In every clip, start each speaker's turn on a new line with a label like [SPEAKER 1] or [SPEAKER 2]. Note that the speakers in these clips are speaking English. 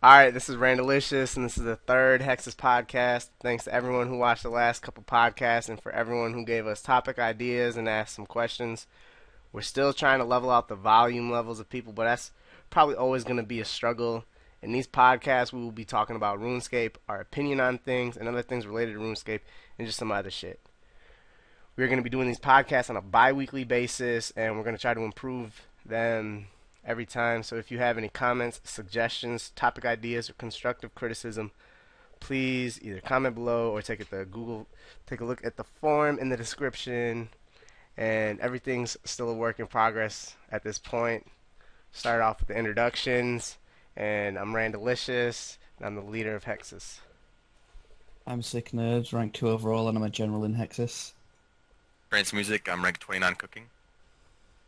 [SPEAKER 1] All right, this is Randalicious, and this is the third Hexus podcast. Thanks to everyone who watched the last couple podcasts, and for everyone who gave us topic ideas and asked some questions. We're still trying to level out the volume levels of people, but that's probably always going to be a struggle. In these podcasts, we will be talking about RuneScape, our opinion on things, and other things related to RuneScape, and just some other shit. We're going to be doing these podcasts on a bi weekly basis, and we're going to try to improve them every time. So if you have any comments, suggestions, topic ideas, or constructive criticism, please either comment below or take it to Google. Take a look at the form in the description. And everything's still a work in progress at this point. Start off with the introductions. And I'm Randalicious, and I'm the leader of Hexus.
[SPEAKER 2] I'm Sick Nerds, rank 2 overall, and I'm a general in Hexus.
[SPEAKER 3] Trance Music, I'm rank 29 cooking.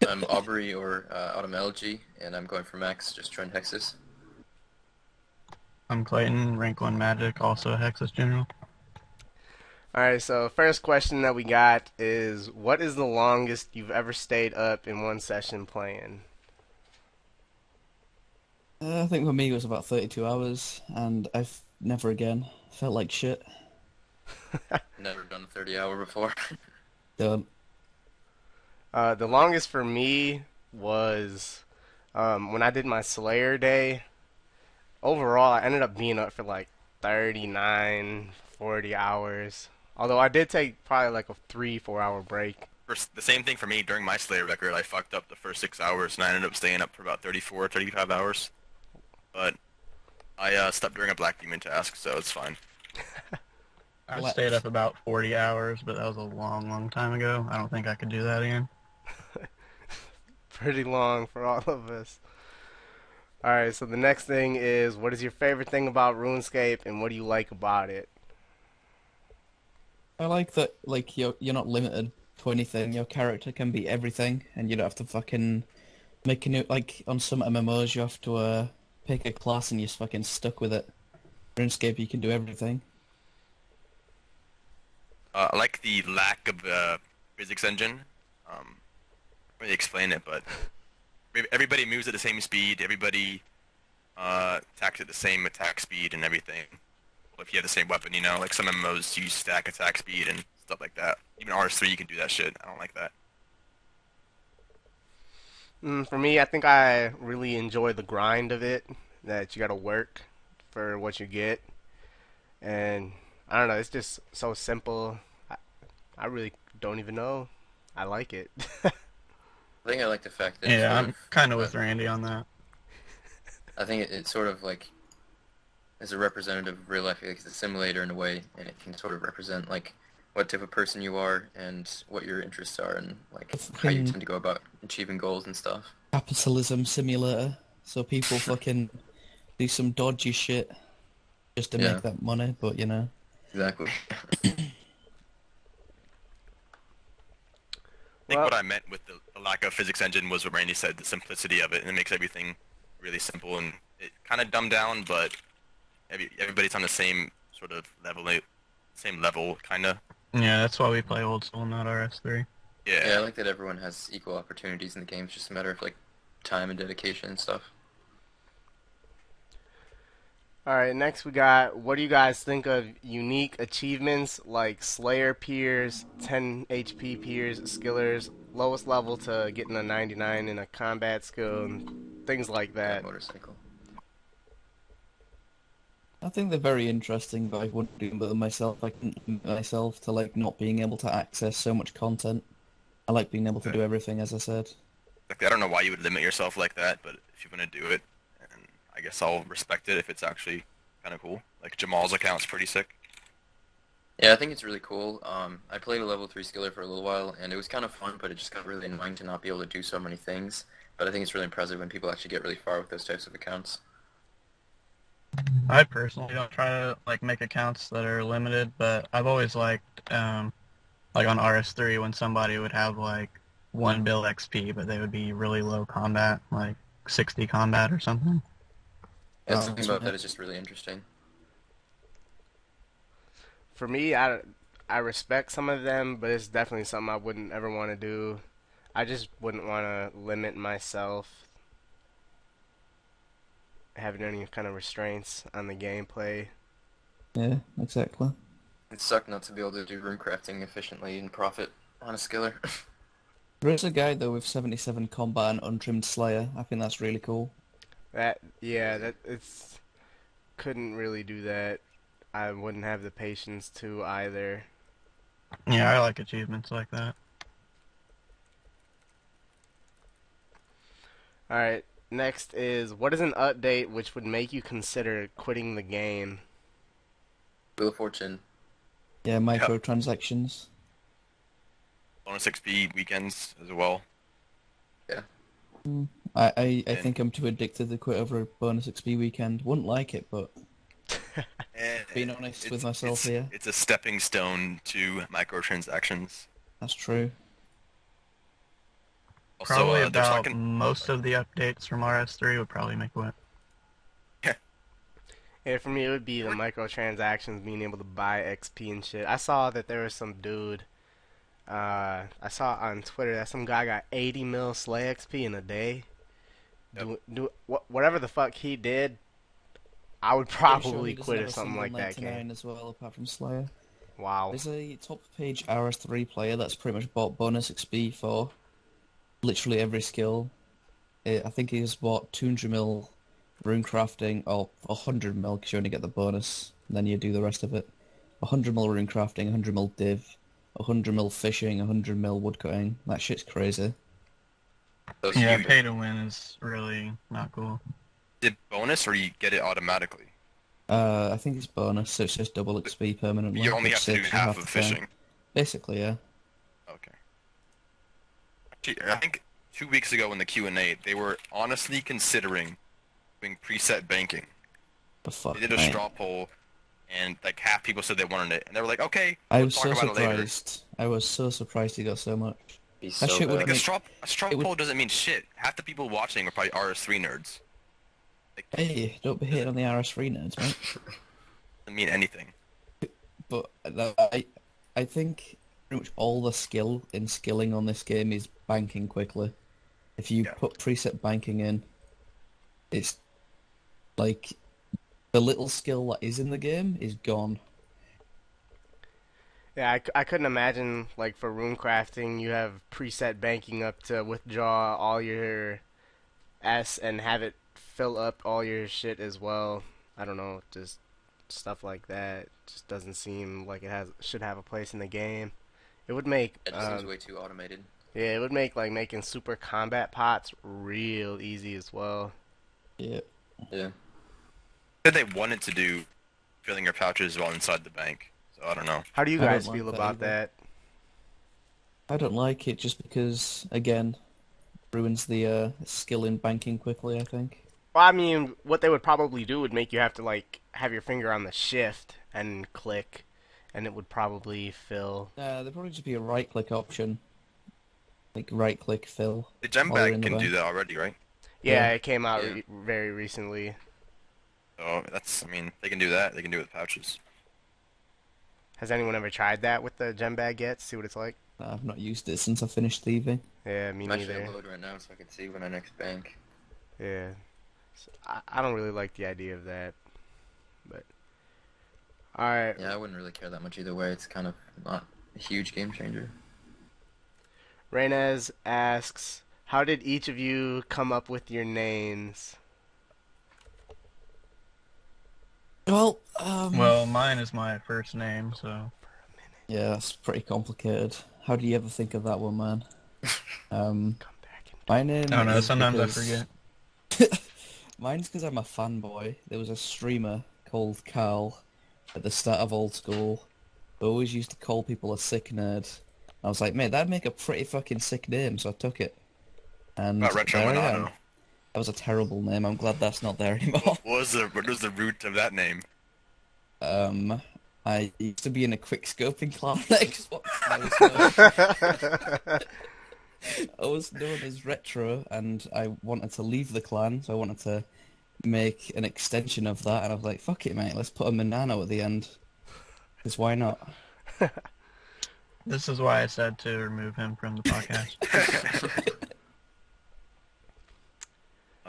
[SPEAKER 4] I'm Aubrey or uh, Automology, and I'm going for Max, just joined Hexus.
[SPEAKER 5] I'm Clayton, rank 1 Magic, also a Hexus General.
[SPEAKER 1] Alright, so first question that we got is what is the longest you've ever stayed up in one session playing?
[SPEAKER 2] Uh, I think for me it was about 32 hours, and I've never again felt like shit.
[SPEAKER 4] Never done a 30 hour before.
[SPEAKER 2] Don't.
[SPEAKER 1] Uh, the longest for me was um, when I did my Slayer day. Overall, I ended up being up for like 39, 40 hours. Although I did take probably like a three, four hour break.
[SPEAKER 3] The same thing for me during my Slayer record. I fucked up the first six hours, and I ended up staying up for about 34, 35 hours. But I uh, stopped during a Black Demon task, so it's fine.
[SPEAKER 5] I stayed up about 40 hours, but that was a long, long time ago. I don't think I could do that again.
[SPEAKER 1] Pretty long for all of us. Alright, so the next thing is what is your favorite thing about RuneScape and what do you like about it?
[SPEAKER 2] I like that, like, you're, you're not limited to anything. Your character can be everything, and you don't have to fucking make a new, like, on some MMOs, you have to, uh, pick a class and you're fucking stuck with it. RuneScape, you can do everything.
[SPEAKER 3] Uh, I like the lack of the physics engine. Um, can't really explain it, but everybody moves at the same speed. Everybody uh, attacks at the same attack speed and everything. Well, if you have the same weapon, you know, like some MMOs use stack attack speed and stuff like that. Even RS3, you can do that shit. I don't like that.
[SPEAKER 1] Mm, for me, I think I really enjoy the grind of it. That you got to work for what you get, and I don't know. It's just so simple. I, I really don't even know. I like it.
[SPEAKER 4] I think I like the fact that.
[SPEAKER 5] Yeah, I'm kind of with
[SPEAKER 4] uh,
[SPEAKER 5] Randy on that.
[SPEAKER 4] I think it, it's sort of like as a representative of real life, like it's a simulator in a way, and it can sort of represent like what type of person you are and what your interests are, and like how you tend to go about achieving goals and stuff.
[SPEAKER 2] Capitalism simulator, so people fucking do some dodgy shit just to
[SPEAKER 4] Yeah.
[SPEAKER 2] make that money, but you know.
[SPEAKER 4] Exactly.
[SPEAKER 3] think
[SPEAKER 1] Well-
[SPEAKER 3] what I meant with the, the lack of physics engine was what Randy said, the simplicity of it, and it makes everything really simple and it kind of dumbed down, but every, everybody's on the same sort of level, eh, same level, kind of.
[SPEAKER 5] Yeah, that's why we play old school, not RS3.
[SPEAKER 3] Yeah.
[SPEAKER 4] yeah, I like that everyone has equal opportunities in the game. It's just a matter of like time and dedication and stuff.
[SPEAKER 1] Alright, next we got what do you guys think of unique achievements like Slayer pures, 10 HP pures, skillers, lowest level to getting a 99 in a combat skill, and things like that.
[SPEAKER 4] motorcycle.
[SPEAKER 2] I think they're very interesting, but I wouldn't do them myself. I couldn't limit myself to like not being able to access so much content. I like being able to do everything, as I said.
[SPEAKER 3] Like, I don't know why you would limit yourself like that, but if you want to do it, and I guess I'll respect it if it's actually kind of cool. Like Jamal's account's pretty sick.
[SPEAKER 4] Yeah, I think it's really cool. Um, I played a level 3 skiller for a little while, and it was kind of fun, but it just got really annoying to not be able to do so many things. But I think it's really impressive when people actually get really far with those types of accounts.
[SPEAKER 5] I personally don't try to like make accounts that are limited, but I've always liked um, like on RS3 when somebody would have like one bill XP, but they would be really low combat, like 60 combat or something.
[SPEAKER 4] Yeah,
[SPEAKER 2] Oh,
[SPEAKER 4] something
[SPEAKER 2] that's
[SPEAKER 4] about that is just really interesting.
[SPEAKER 1] For me, I, I respect some of them, but it's definitely something I wouldn't ever want to do. I just wouldn't want to limit myself. having any kind of restraints on the gameplay.
[SPEAKER 2] Yeah, exactly.
[SPEAKER 4] It sucked not to be able to do rune crafting efficiently and profit on a skiller.
[SPEAKER 2] There is a guy though with 77 combat and untrimmed slayer. I think that's really cool.
[SPEAKER 1] That yeah, that it's couldn't really do that. I wouldn't have the patience to either.
[SPEAKER 5] Yeah, I like achievements like that.
[SPEAKER 1] All right, next is what is an update which would make you consider quitting the game?
[SPEAKER 4] Wheel of Fortune.
[SPEAKER 2] Yeah, microtransactions.
[SPEAKER 3] Bonus XP weekends as well.
[SPEAKER 2] Mm. I, I,
[SPEAKER 3] I
[SPEAKER 2] think I'm too addicted to quit over a bonus XP weekend. Wouldn't like it, but
[SPEAKER 3] Eh,
[SPEAKER 2] being honest with myself
[SPEAKER 3] it's,
[SPEAKER 2] here,
[SPEAKER 3] It's a stepping stone to microtransactions.
[SPEAKER 2] that's true.
[SPEAKER 3] Also,
[SPEAKER 5] Probably
[SPEAKER 3] uh, there's
[SPEAKER 5] about
[SPEAKER 3] like an,
[SPEAKER 5] most of the updates from RS3 would probably make it.
[SPEAKER 1] Yeah, for me it would be the microtransactions, being able to buy XP and shit. I saw that there was some dude. Uh, I saw on Twitter that some guy got 80 mil Slay XP in a day.
[SPEAKER 3] Yep.
[SPEAKER 1] Do, do wh- whatever the fuck he did, I would
[SPEAKER 2] Pretty sure
[SPEAKER 1] probably quit
[SPEAKER 2] have
[SPEAKER 1] or something like that
[SPEAKER 2] 99
[SPEAKER 1] game.
[SPEAKER 2] as well, apart from Slayer.
[SPEAKER 1] Wow.
[SPEAKER 2] There's a top page RS3 player that's pretty much bought bonus XP for literally every skill. Eh, I think he's bought 200 mil rune crafting, or 100 mil because you only get the bonus, and then you do the rest of it. 100 mil rune crafting, 100 mil div, 100 mil fishing, 100 mil woodcutting. That shit's crazy.
[SPEAKER 4] Those
[SPEAKER 5] Yeah,
[SPEAKER 4] huge-
[SPEAKER 5] pay to win is really not cool.
[SPEAKER 3] is it bonus or you get it automatically?
[SPEAKER 2] Uh, I think it's bonus, so it's just double XP permanently.
[SPEAKER 3] You only
[SPEAKER 2] which
[SPEAKER 3] have to do
[SPEAKER 2] saves you
[SPEAKER 3] half
[SPEAKER 2] the
[SPEAKER 3] of
[SPEAKER 2] time.
[SPEAKER 3] fishing.
[SPEAKER 2] Basically, yeah.
[SPEAKER 3] Okay. Actually, I think two weeks ago in the Q and A, they were honestly considering doing preset banking.
[SPEAKER 2] The fuck,
[SPEAKER 3] They did a
[SPEAKER 2] mate.
[SPEAKER 3] straw poll, and like half people said they wanted it, and they were like, "Okay,
[SPEAKER 2] I
[SPEAKER 3] we'll
[SPEAKER 2] was
[SPEAKER 3] talk
[SPEAKER 2] so
[SPEAKER 3] about it later."
[SPEAKER 2] surprised. I was so surprised he got so much.
[SPEAKER 4] Be
[SPEAKER 2] That
[SPEAKER 4] so
[SPEAKER 2] shit would.
[SPEAKER 3] Like a
[SPEAKER 2] make-
[SPEAKER 3] straw, a straw
[SPEAKER 2] it would-
[SPEAKER 3] doesn't mean shit. Half the people watching are probably RS3 nerds. Like,
[SPEAKER 2] Hey, don't be hitting on the RS3 nerds, mate.
[SPEAKER 3] doesn't mean anything.
[SPEAKER 2] But uh, I, I think pretty much all the skill in skilling on this game is banking quickly. If you
[SPEAKER 3] Yeah.
[SPEAKER 2] put preset banking in, it's like the little skill that is in the game is gone.
[SPEAKER 1] Yeah, I, c- I couldn't imagine like for rune crafting, you have preset banking up to withdraw all your S and have it fill up all your shit as well. I don't know, just stuff like that just doesn't seem like it has should have a place in the game. It would make
[SPEAKER 4] It just seems
[SPEAKER 1] um,
[SPEAKER 4] way too automated.
[SPEAKER 1] yeah, it would make like making super combat pots real easy as well.
[SPEAKER 2] Yeah.
[SPEAKER 4] Yeah.
[SPEAKER 3] Said they wanted to do filling your pouches while inside the bank. So I don't know.
[SPEAKER 1] How do you guys feel
[SPEAKER 2] that
[SPEAKER 1] about
[SPEAKER 2] either.
[SPEAKER 1] that?
[SPEAKER 2] I don't like it just because, again, ruins the uh, skill in banking quickly, I think.
[SPEAKER 1] Well, I mean, what they would probably do would make you have to like have your finger on the shift and click, and it would probably fill.
[SPEAKER 2] Uh, there'd probably just be a right-click option. Like right-click fill.
[SPEAKER 3] The gem bag
[SPEAKER 2] in the
[SPEAKER 3] can do that already, right?
[SPEAKER 1] Yeah,
[SPEAKER 2] Yeah.
[SPEAKER 1] it came out
[SPEAKER 4] Yeah.
[SPEAKER 1] re- very recently.
[SPEAKER 3] So that's, I mean, they can do that. They can do it with pouches.
[SPEAKER 1] Has anyone ever tried that with the gem bag yet? See what it's like?
[SPEAKER 2] I've not used it since I finished thieving.
[SPEAKER 1] Yeah, me
[SPEAKER 4] I'm actually
[SPEAKER 1] neither.
[SPEAKER 4] at load right now, so I can see when I next bank.
[SPEAKER 1] Yeah, So, I, I don't really like the idea of that. But all right,
[SPEAKER 4] Yeah, I wouldn't really care that much either way. It's kind of not a huge game changer.
[SPEAKER 1] Reynez asks, "How did each of you come up with your names?"
[SPEAKER 2] Well, um...
[SPEAKER 5] Well, mine is my first name, so
[SPEAKER 2] Yeah, that's pretty complicated. How do you ever think of that one, man? Um,
[SPEAKER 1] Come back and
[SPEAKER 2] my name
[SPEAKER 5] I don't know.
[SPEAKER 2] is
[SPEAKER 5] Sometimes I forget.
[SPEAKER 2] Mine's because I'm a fanboy. There was a streamer called Carl at the start of old school who always used to call people a sick nerd. I was like, mate, that'd make a pretty fucking sick name, so I took it. And
[SPEAKER 3] About Retro
[SPEAKER 2] there I
[SPEAKER 3] Monado.
[SPEAKER 2] am. That was a terrible name. I'm glad that's not there anymore.
[SPEAKER 3] What was the what was the root of that name?
[SPEAKER 2] Um, I used to be in a quick scoping clan. Xbox. I was, I was known as Retro, and I wanted to leave the clan, so I wanted to make an extension of that, and I was like, fuck it, mate, let's put a Manano at the end. Because why not?
[SPEAKER 5] This is why I said to remove him from the podcast.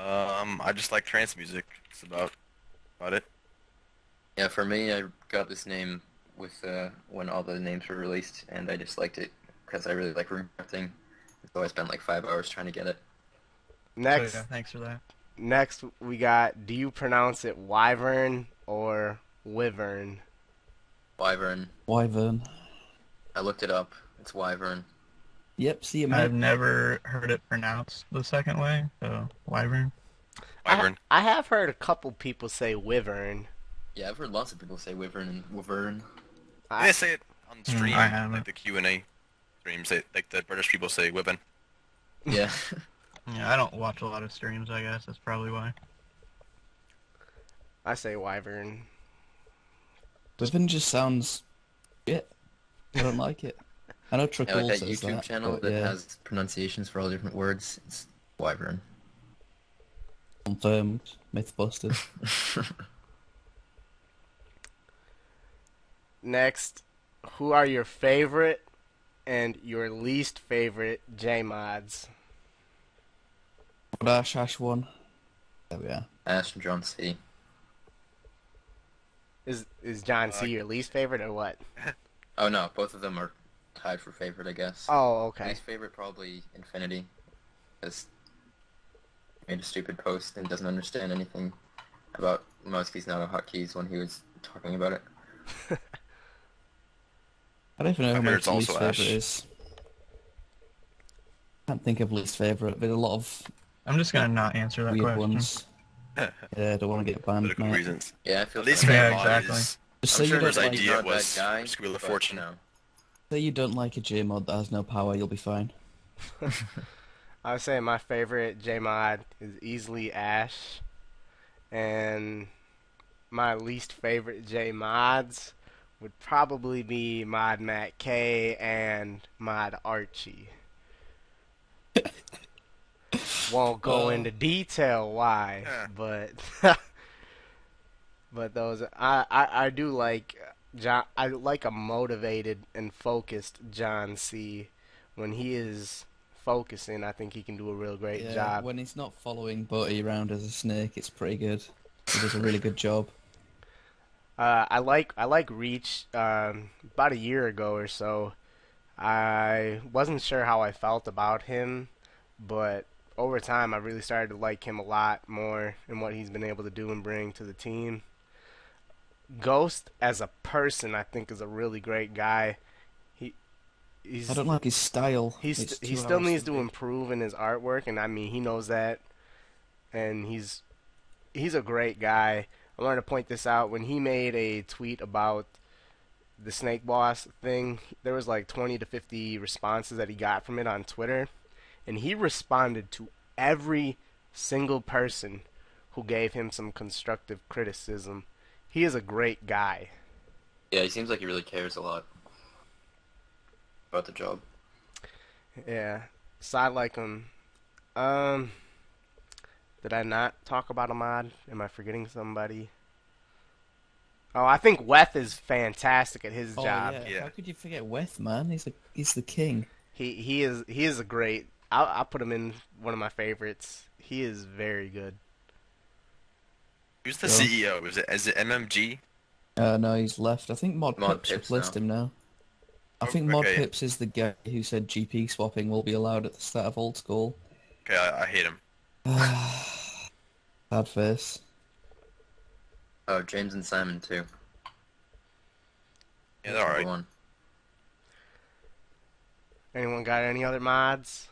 [SPEAKER 3] Um, I just like trance music. That's about about it.
[SPEAKER 4] Yeah, for me, I got this name with uh, when all the names were released, and I just liked it because I really like redrafting. So I spent like five hours trying to get it.
[SPEAKER 1] Next,
[SPEAKER 5] So, yeah, thanks for that.
[SPEAKER 1] next we got. Do you pronounce it wyvern or wyvern?
[SPEAKER 4] Wyvern.
[SPEAKER 2] Wyvern.
[SPEAKER 4] I looked it up. It's Wyvern.
[SPEAKER 2] Yep, see you,
[SPEAKER 5] I've never heard it pronounced the second way, so Wyvern.
[SPEAKER 3] Wyvern.
[SPEAKER 1] I, I have heard a couple people say wyvern.
[SPEAKER 4] Yeah, I've heard lots of people say Wyvern and Wyvern.
[SPEAKER 3] I, they say it on hmm, stream,
[SPEAKER 5] I
[SPEAKER 3] like the Q and A streams. They, like the British people say Wyvern.
[SPEAKER 4] Yeah.
[SPEAKER 5] Yeah, I don't watch a lot of streams. I guess that's probably why.
[SPEAKER 1] I say wyvern.
[SPEAKER 2] Wyvern just sounds shit. I don't like it. I know
[SPEAKER 4] yeah
[SPEAKER 2] Trickle
[SPEAKER 4] like that
[SPEAKER 2] says
[SPEAKER 4] YouTube
[SPEAKER 2] that,
[SPEAKER 4] channel that
[SPEAKER 2] yeah,
[SPEAKER 4] has pronunciations for all different words. It's Wyvern.
[SPEAKER 2] confirmed, myth busted.
[SPEAKER 1] Next, who are your favorite and your least favorite J mods?
[SPEAKER 2] Dash Hash one. There we are.
[SPEAKER 4] Ash and John C.
[SPEAKER 1] Is is John C
[SPEAKER 3] Uh,
[SPEAKER 1] your least favorite or what?
[SPEAKER 4] Oh no, both of them are tied for favorite, I guess.
[SPEAKER 1] Oh, okay.
[SPEAKER 4] Least favorite probably Infinity, because made a stupid post and doesn't understand anything about mouse keys, not hotkeys when he was talking about it.
[SPEAKER 2] I don't even know
[SPEAKER 3] I
[SPEAKER 2] who
[SPEAKER 3] heard
[SPEAKER 2] my
[SPEAKER 3] it's
[SPEAKER 2] least favorite
[SPEAKER 3] Ash.
[SPEAKER 2] is. Can't think of least favorite, but a lot of
[SPEAKER 5] I'm just gonna not answer that
[SPEAKER 2] weird
[SPEAKER 5] question.
[SPEAKER 2] ones. Yeah, I don't want to get banned,
[SPEAKER 3] Political
[SPEAKER 2] mate.
[SPEAKER 3] reasons.
[SPEAKER 4] Yeah, I feel
[SPEAKER 3] At least
[SPEAKER 4] sorry.
[SPEAKER 5] Yeah, exactly.
[SPEAKER 3] is
[SPEAKER 2] Just
[SPEAKER 4] I'm
[SPEAKER 2] say
[SPEAKER 4] sure
[SPEAKER 2] you
[SPEAKER 4] his
[SPEAKER 3] like-
[SPEAKER 2] like,
[SPEAKER 3] idea
[SPEAKER 4] idea not a
[SPEAKER 3] was
[SPEAKER 4] bad guy,
[SPEAKER 3] Squeal of
[SPEAKER 4] but,
[SPEAKER 3] Fortune.
[SPEAKER 4] You know,
[SPEAKER 2] say you don't like a J mod that has no power, you'll be fine.
[SPEAKER 1] I would say my favorite J mod is easily Ash, and my least favorite J mods would probably be Mod Matt K and Mod Archie. Won't go
[SPEAKER 2] Uh.
[SPEAKER 1] into detail why,
[SPEAKER 3] Yeah.
[SPEAKER 1] but but those I, I I do like John. I like a motivated and focused John C. When he is focusing, I think he can do a real great
[SPEAKER 2] yeah,
[SPEAKER 1] job.
[SPEAKER 2] when he's not following Buddy around as a snake, it's pretty good. He does a really good job.
[SPEAKER 1] Uh, I like I like Reach. Um, about a year ago or so, I wasn't sure how I felt about him, but over time I really started to like him a lot more and what he's been able to do and bring to the team. Ghost as a person, I think, is a really great guy. He he's
[SPEAKER 2] I don't like his style.
[SPEAKER 1] He's he still needs to improve in his artwork, and I mean he knows that, and he's he's a great guy. I wanted to point this out when he made a tweet about the Snake Boss thing. There was like 20 to 50 responses that he got from it on Twitter, and he responded to every single person who gave him some constructive criticism. He is a great guy.
[SPEAKER 4] yeah, he seems like he really cares a lot about the job.
[SPEAKER 1] Yeah. So I like him. Um did I not talk about a mod? Am I forgetting somebody? Oh, I think Weath is fantastic at his
[SPEAKER 2] Oh,
[SPEAKER 1] job.
[SPEAKER 2] yeah.
[SPEAKER 3] Yeah.
[SPEAKER 2] How could you forget Weath, man? He's the he's the king.
[SPEAKER 1] He he is he is a great. I'll I'll put him in one of my favorites. He is very good.
[SPEAKER 3] Who's the
[SPEAKER 2] Yeah.
[SPEAKER 3] CEO? Is it is it MMG?
[SPEAKER 2] Uh, no, he's left. I think Mod,
[SPEAKER 4] Mod
[SPEAKER 2] Pips,
[SPEAKER 4] Pips
[SPEAKER 2] replaced
[SPEAKER 4] now.
[SPEAKER 2] him now. I think Mod
[SPEAKER 3] okay.
[SPEAKER 2] Pips is the guy who said GP swapping will be allowed at the start of Old School.
[SPEAKER 3] Okay, I, I hate him.
[SPEAKER 2] Bad face.
[SPEAKER 4] Oh, James and Simon too.
[SPEAKER 3] Yeah, they're alright.
[SPEAKER 1] Anyone got any other mods?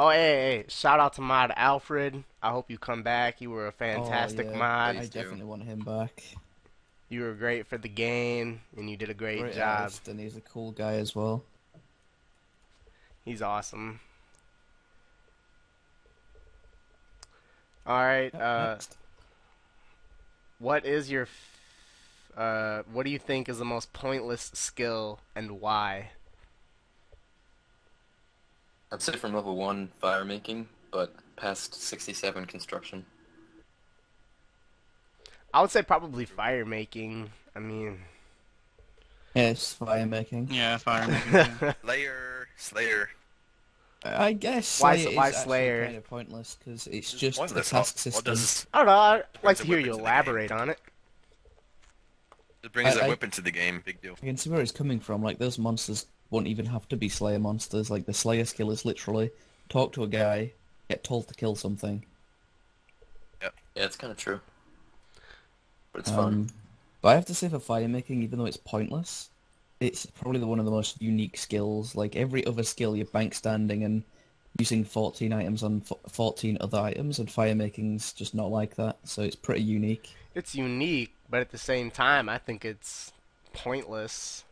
[SPEAKER 1] Oh, hey, hey, shout out to Mod Alfred. I hope you come back. You were a fantastic
[SPEAKER 2] oh, yeah.
[SPEAKER 1] mod.
[SPEAKER 2] I definitely want him back.
[SPEAKER 1] You were great for the game, and you did a great,
[SPEAKER 2] Great
[SPEAKER 1] job.
[SPEAKER 2] artist, and he's a cool guy as well.
[SPEAKER 1] He's awesome. All right. Uh, what is your? F- uh, what do you think is the most pointless skill and why?
[SPEAKER 4] I'd say from level one fire making, but past sixty-seven construction.
[SPEAKER 1] I would say probably fire making. I mean,
[SPEAKER 2] Yes, fire making.
[SPEAKER 5] Yeah, fire making.
[SPEAKER 3] Slayer, Slayer.
[SPEAKER 2] I guess
[SPEAKER 1] Why-
[SPEAKER 2] Slayer
[SPEAKER 1] why
[SPEAKER 2] is actually
[SPEAKER 1] Slayer?
[SPEAKER 2] kind of pointless because it's just a
[SPEAKER 3] Pointless.
[SPEAKER 2] task
[SPEAKER 3] What-
[SPEAKER 2] system.
[SPEAKER 3] What does
[SPEAKER 1] I don't know. I'd like to hear you elaborate on it.
[SPEAKER 3] it brings
[SPEAKER 2] I-
[SPEAKER 3] a
[SPEAKER 2] I-
[SPEAKER 3] whip to the game? Big deal.
[SPEAKER 2] I can see where it's coming from. Like those monsters won't even have to be Slayer monsters. Like the Slayer skill is literally talk to a guy, get told to kill something.
[SPEAKER 4] Yeah, it's kind of true. But it's fun.
[SPEAKER 2] Um, but I have to say for fire making, even though it's pointless, it's probably the one of the most unique skills. Like every other skill, you're bank standing and using 14 items on 14 other items, and fire making's just not like that. So it's pretty unique.
[SPEAKER 1] It's unique, but at the same time, I think it's pointless.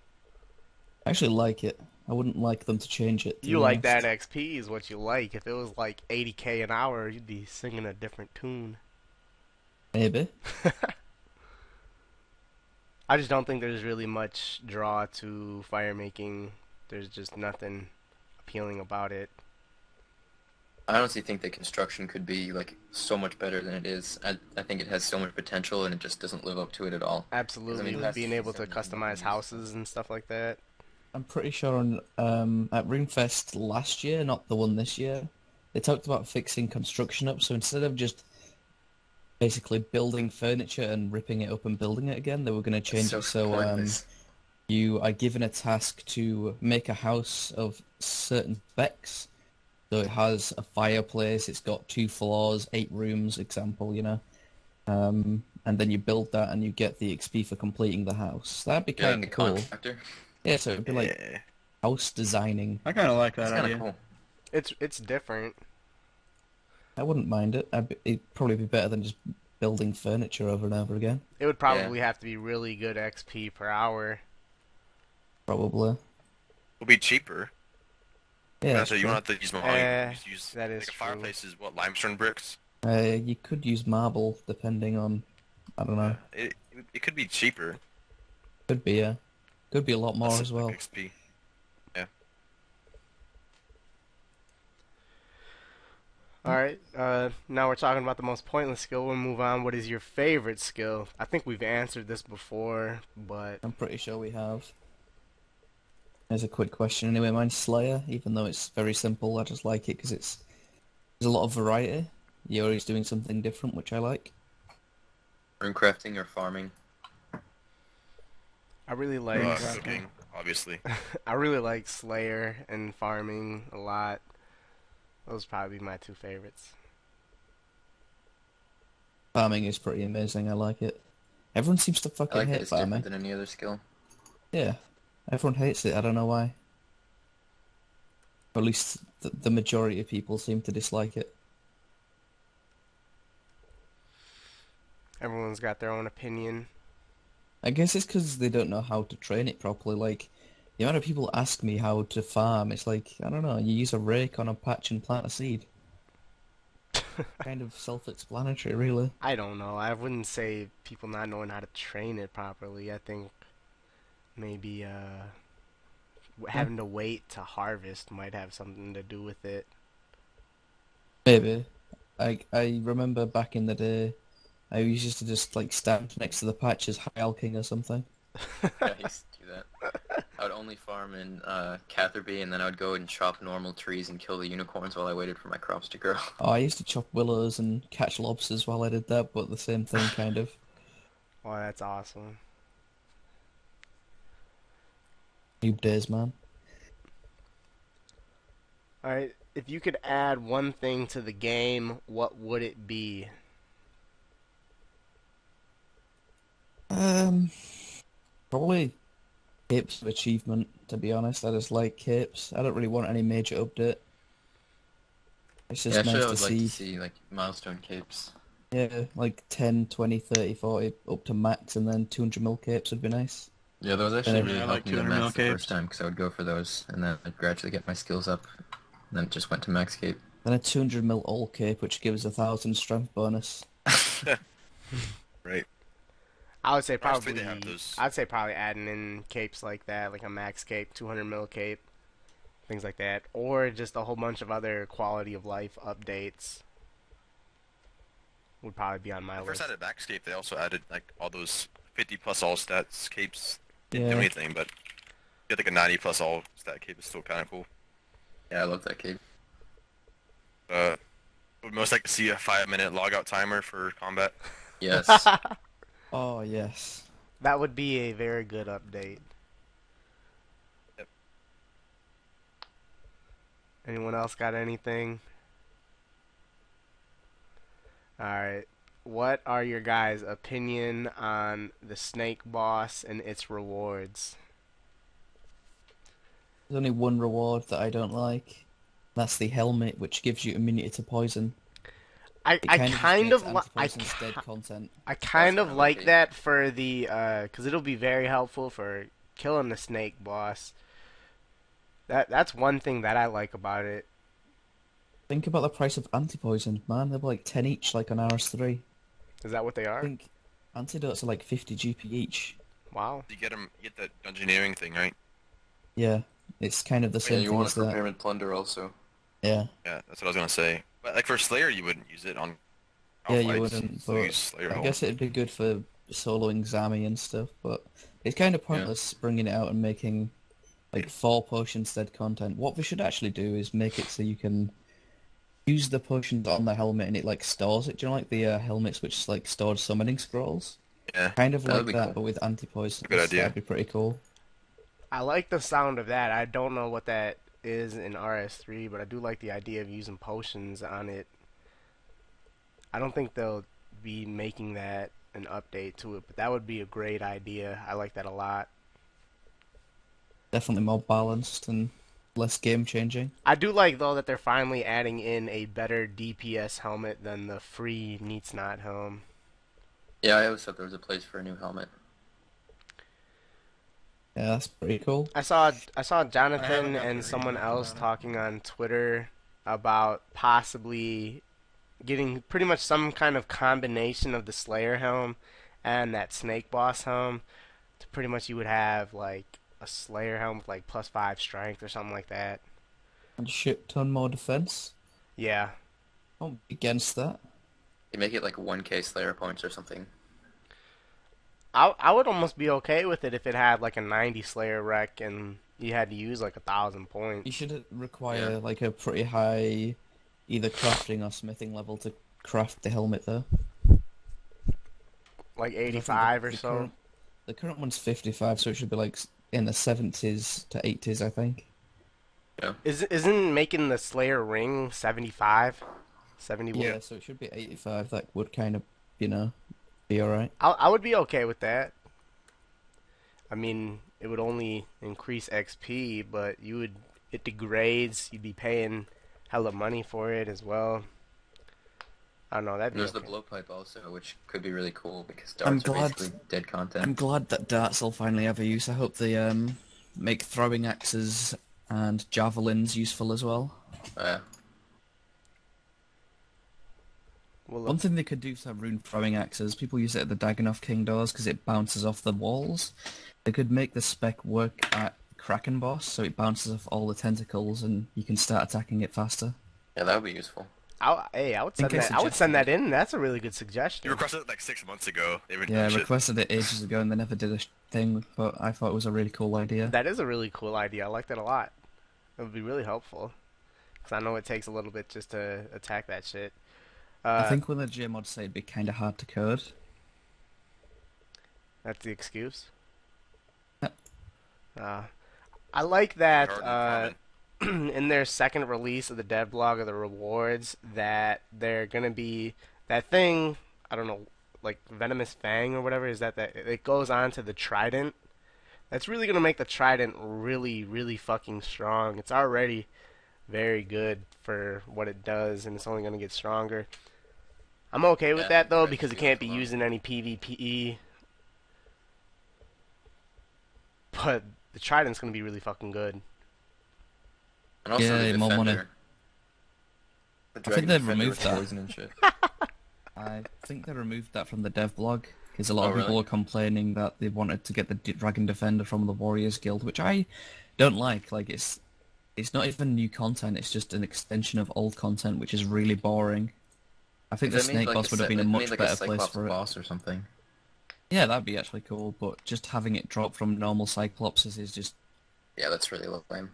[SPEAKER 2] I actually like it. I wouldn't like them to change it. to
[SPEAKER 1] You
[SPEAKER 2] be
[SPEAKER 1] like that. XP is what you like. If it was like 80k an hour, you'd be singing a different tune.
[SPEAKER 2] Maybe.
[SPEAKER 1] I just don't think there's really much draw to fire making. There's just nothing appealing about it.
[SPEAKER 4] I honestly think that construction could be like so much better than it is. I, I think it has so much potential and it just doesn't live up to it at all.
[SPEAKER 1] Absolutely,
[SPEAKER 4] I mean,
[SPEAKER 1] being able to customize houses and stuff like that.
[SPEAKER 2] I'm pretty sure on um, at last year, not the one this year, they talked about fixing construction up. So instead of just basically building furniture and ripping it up and building it again, they were going to change
[SPEAKER 4] so
[SPEAKER 2] it so um, you are given a task to make a house of certain specs. So it has a fireplace, it's got two floors, eight rooms, example, you know. Um, and then you build that and you get the XP for completing the house. That'd be
[SPEAKER 4] Yeah,
[SPEAKER 2] kind of cool.
[SPEAKER 4] contractor.
[SPEAKER 2] Yeah, so it'd be like
[SPEAKER 3] yeah.
[SPEAKER 2] house designing.
[SPEAKER 5] I kind of like
[SPEAKER 4] That's
[SPEAKER 5] that
[SPEAKER 4] kind
[SPEAKER 5] idea.
[SPEAKER 4] of cool.
[SPEAKER 1] It's it's different.
[SPEAKER 2] I wouldn't mind it. I'd be, it'd probably be better than just building furniture over and over again.
[SPEAKER 1] It would probably have to be really good XP per hour.
[SPEAKER 2] Probably.
[SPEAKER 3] It'll be cheaper.
[SPEAKER 2] Yeah,
[SPEAKER 3] Yeah,
[SPEAKER 2] that's
[SPEAKER 3] so you
[SPEAKER 2] true.
[SPEAKER 3] don't have to use more.
[SPEAKER 1] Eh,
[SPEAKER 3] you use
[SPEAKER 1] that is
[SPEAKER 3] like a
[SPEAKER 1] true.
[SPEAKER 3] fireplace is what limestone bricks.
[SPEAKER 2] Uh, you could use marble depending on. I don't know.
[SPEAKER 3] It it could be cheaper.
[SPEAKER 2] Could be yeah. Could be a lot more
[SPEAKER 3] Less
[SPEAKER 2] as well.
[SPEAKER 3] XP. Yeah.
[SPEAKER 1] All right. Uh, now we're talking about the most pointless skill. We'll move on. What is your favorite skill? I think we've answered this before, but
[SPEAKER 2] I'm pretty sure we have. There's a quick question anyway. Mine's Slayer, even though it's very simple. I just like it because it's there's a lot of variety. You're always doing something different, which I like.
[SPEAKER 4] Rune crafting or farming.
[SPEAKER 1] I really like
[SPEAKER 3] Uh, cooking, obviously.
[SPEAKER 1] I really like Slayer and farming a lot. Those probably be my two favorites.
[SPEAKER 2] Farming is pretty amazing. I like it. Everyone seems to
[SPEAKER 4] I
[SPEAKER 2] fucking
[SPEAKER 4] like that
[SPEAKER 2] hate
[SPEAKER 4] it's
[SPEAKER 2] farming.
[SPEAKER 4] different than any other skill.
[SPEAKER 2] Yeah, everyone hates it. I don't know why. Or at least the, the majority of people seem to dislike it.
[SPEAKER 1] Everyone's got their own opinion.
[SPEAKER 2] I guess it's because they don't know how to train it properly. Like, the amount of people ask me how to farm, it's like, I don't know, you use a rake on a patch and plant a seed. kind of self-explanatory, really.
[SPEAKER 1] I don't know. I wouldn't say people not knowing how to train it properly. I think maybe uh, having to wait to harvest might have something to do with it.
[SPEAKER 2] Maybe. I, I remember back in the day, I used to just, like, stand next to the patch as High King or something.
[SPEAKER 4] Yeah, I used to do that. I would only farm in uh, Catherby, and then I would go and chop normal trees and kill the unicorns while I waited for my crops to grow.
[SPEAKER 2] Oh, I used to chop willows and catch lobsters while I did that, but the same thing, kind of.
[SPEAKER 1] Well, that's awesome.
[SPEAKER 2] Noob days, man.
[SPEAKER 1] All right. If you could add one thing to the game, what would it be?
[SPEAKER 2] Um, probably capes of achievement. To be honest, I just like capes. I don't really want any major update. It's just
[SPEAKER 4] yeah,
[SPEAKER 2] nice
[SPEAKER 4] actually, I
[SPEAKER 2] to
[SPEAKER 4] like
[SPEAKER 2] see,
[SPEAKER 4] to see like milestone capes.
[SPEAKER 2] yeah, like 10, 20, 30, 40 up to max, and then 200 mil capes would be nice.
[SPEAKER 4] Yeah, those actually
[SPEAKER 2] Yeah,
[SPEAKER 4] really
[SPEAKER 5] I
[SPEAKER 4] helped
[SPEAKER 5] like
[SPEAKER 4] me to
[SPEAKER 5] 200 mil
[SPEAKER 4] max the first time because I would go for those, and then I'd gradually get my skills up. And then just went to max cape.
[SPEAKER 2] Then a 200 mil all cape, which gives a thousand strength bonus.
[SPEAKER 3] Right.
[SPEAKER 1] I would say probably.
[SPEAKER 3] they have those-
[SPEAKER 1] I'd say probably adding in capes like that, like a max cape, 200 mil cape, things like that, or just a whole bunch of other quality of life updates. Would probably be on my
[SPEAKER 3] When I first
[SPEAKER 1] added
[SPEAKER 3] added Backscape, they also added like all those 50 plus all stats capes. Didn't
[SPEAKER 2] Yeah.
[SPEAKER 3] do anything, but get like a 90 plus all stat cape is still kind of cool.
[SPEAKER 4] Yeah, I love that cape.
[SPEAKER 3] Uh, would most like to see a five-minute logout timer for combat.
[SPEAKER 4] Yes.
[SPEAKER 2] Oh yes.
[SPEAKER 1] that would be a very good update.
[SPEAKER 3] Yep.
[SPEAKER 1] Anyone else got anything? Alright. What are your guys' opinion on the snake boss and its rewards?
[SPEAKER 2] There's only one reward that I don't like. That's the helmet, which gives you immunity to poison.
[SPEAKER 1] I, I
[SPEAKER 2] kind of,
[SPEAKER 1] kind
[SPEAKER 2] just
[SPEAKER 1] of li- I,
[SPEAKER 2] anti-poison instead
[SPEAKER 1] ki-
[SPEAKER 2] content.
[SPEAKER 1] I kind of
[SPEAKER 4] kinda
[SPEAKER 1] like
[SPEAKER 4] okay.
[SPEAKER 1] that for the uh cuz it'll be very helpful for killing the snake boss. That that's one thing that I like about it.
[SPEAKER 2] Think about the price of anti-poison, man. They're like 10 each, like on RS3.
[SPEAKER 1] Is that what they are?
[SPEAKER 2] I think antidotes are like 50 GP each.
[SPEAKER 1] Wow.
[SPEAKER 3] You get 'em- you get that dungeoneering thing, right?
[SPEAKER 2] Yeah, it's kind of the
[SPEAKER 4] yeah,
[SPEAKER 2] same
[SPEAKER 4] you
[SPEAKER 2] thing
[SPEAKER 4] want
[SPEAKER 2] as
[SPEAKER 4] it for
[SPEAKER 2] that.
[SPEAKER 4] pyramid plunder also.
[SPEAKER 2] Yeah,
[SPEAKER 3] Yeah, that's what I was gonna say. But like for Slayer, you wouldn't use it on.
[SPEAKER 2] yeah, you wouldn't. But
[SPEAKER 3] use Slayer
[SPEAKER 2] I
[SPEAKER 3] Hole.
[SPEAKER 2] guess it'd be good for soloing Zami and stuff. But it's kind of pointless bringing it out and making like four potions instead content. What we should actually do is make it so you can use the potions on the helmet and it like stores it. Do you know like the uh, helmets which like stored summoning scrolls?
[SPEAKER 3] Yeah.
[SPEAKER 2] Kind of like that,
[SPEAKER 4] cool.
[SPEAKER 2] but with anti-poison.
[SPEAKER 3] Good idea.
[SPEAKER 2] That'd be pretty cool.
[SPEAKER 1] I like the sound of that. I don't know what that is in RS3, but I do like the idea of using potions on it. I don't think they'll be making that an update to it, but that would be a great idea. I like that a lot.
[SPEAKER 2] Definitely more balanced and less game changing.
[SPEAKER 1] I do like though that they're finally adding in a better DPS helmet than the free Neitiznot helm.
[SPEAKER 4] Yeah, I always thought there was a place for a new helmet.
[SPEAKER 2] Yeah, that's pretty cool.
[SPEAKER 1] I saw I saw Jonathan
[SPEAKER 5] got to
[SPEAKER 1] and someone else
[SPEAKER 5] about
[SPEAKER 1] talking on Twitter about possibly getting pretty much some kind of combination of the Slayer helm and that Snake Boss helm. To pretty much you would have like a Slayer helm with like plus five strength or something like that.
[SPEAKER 2] And shit ton more defense.
[SPEAKER 1] Yeah.
[SPEAKER 2] I'm against that.
[SPEAKER 4] You make it like 1k Slayer points or something.
[SPEAKER 1] I I would almost be okay with it if it had like a 90 Slayer rec and you had to use like a thousand points.
[SPEAKER 2] You should require
[SPEAKER 4] Yeah.
[SPEAKER 2] like a pretty high either crafting or smithing level to craft the helmet though.
[SPEAKER 1] Like 85
[SPEAKER 2] the-
[SPEAKER 1] or
[SPEAKER 2] the
[SPEAKER 1] so.
[SPEAKER 2] Current, the current one's 55, so it should be like in the 70s to 80s, I think. Yeah.
[SPEAKER 1] Is isn't making the Slayer ring 75? 71?
[SPEAKER 2] Yeah, so it should be 85. That would kind of, you know, be alright.
[SPEAKER 1] I I would be okay with that. I mean, it would only increase XP, but you would it degrades. You'd be paying hella money for it as well. I don't know. That'd
[SPEAKER 4] And
[SPEAKER 1] be
[SPEAKER 4] there's the blowpipe also, which could be really cool because
[SPEAKER 2] I'm
[SPEAKER 4] darts are
[SPEAKER 2] glad-
[SPEAKER 4] basically dead content.
[SPEAKER 2] I'm glad that darts will finally have a use. I hope they um make throwing axes and javelins useful as well.
[SPEAKER 4] Uh,
[SPEAKER 1] Well,
[SPEAKER 2] One thing they could do for rune throwing axes, people use it at the Dagannoth King doors because it bounces off the walls. They could make the spec work at Kraken boss, so it bounces off all the tentacles and you can start attacking it faster.
[SPEAKER 4] yeah, that would be useful.
[SPEAKER 1] I, hey, I would send
[SPEAKER 2] I
[SPEAKER 1] that. I would send that in. That's a really good suggestion.
[SPEAKER 3] You requested it like six months ago.
[SPEAKER 2] Yeah, I requested it ages ago and they never did a thing, but I thought it was a really cool idea.
[SPEAKER 1] That is a really cool idea. I like that a lot. It would be really helpful. Because I know it takes a little bit just to attack that shit. Uh,
[SPEAKER 2] I think when the J mod say it'd be kind of hard to code.
[SPEAKER 1] That's the excuse.
[SPEAKER 2] Yep.
[SPEAKER 1] Uh, I like that uh, in their second release of the dev blog of the rewards that they're gonna be that thing. I don't know, like venomous fang or whatever. Is that that it goes on to the trident? That's really gonna make the trident really, really fucking strong. It's already very good for what it does, and it's only gonna get stronger. I'm okay with
[SPEAKER 4] Yeah,
[SPEAKER 1] that though because it can't be
[SPEAKER 4] come on.
[SPEAKER 1] used in any PvPe. But the trident's gonna be really fucking good.
[SPEAKER 4] And also
[SPEAKER 2] Yeah,
[SPEAKER 4] the
[SPEAKER 2] more money.
[SPEAKER 4] defender. The
[SPEAKER 2] I think they've removed that.
[SPEAKER 4] and shit.
[SPEAKER 2] I think they removed that from the dev blog because a lot
[SPEAKER 4] Oh,
[SPEAKER 2] of people
[SPEAKER 4] really?
[SPEAKER 2] were complaining that they wanted to get the Dragon Defender from the Warriors Guild, which I don't like. Like it's it's not even new content; it's just an extension of old content, which is really boring. I think the
[SPEAKER 4] They made,
[SPEAKER 2] Snake
[SPEAKER 4] like,
[SPEAKER 2] Boss would have been a much
[SPEAKER 4] like,
[SPEAKER 2] better
[SPEAKER 4] a
[SPEAKER 2] place
[SPEAKER 4] Cyclops
[SPEAKER 2] for it.
[SPEAKER 4] boss or something.
[SPEAKER 2] Yeah, that'd be actually cool, but just having it drop from normal Cyclopses is just
[SPEAKER 4] Yeah, that's really lame.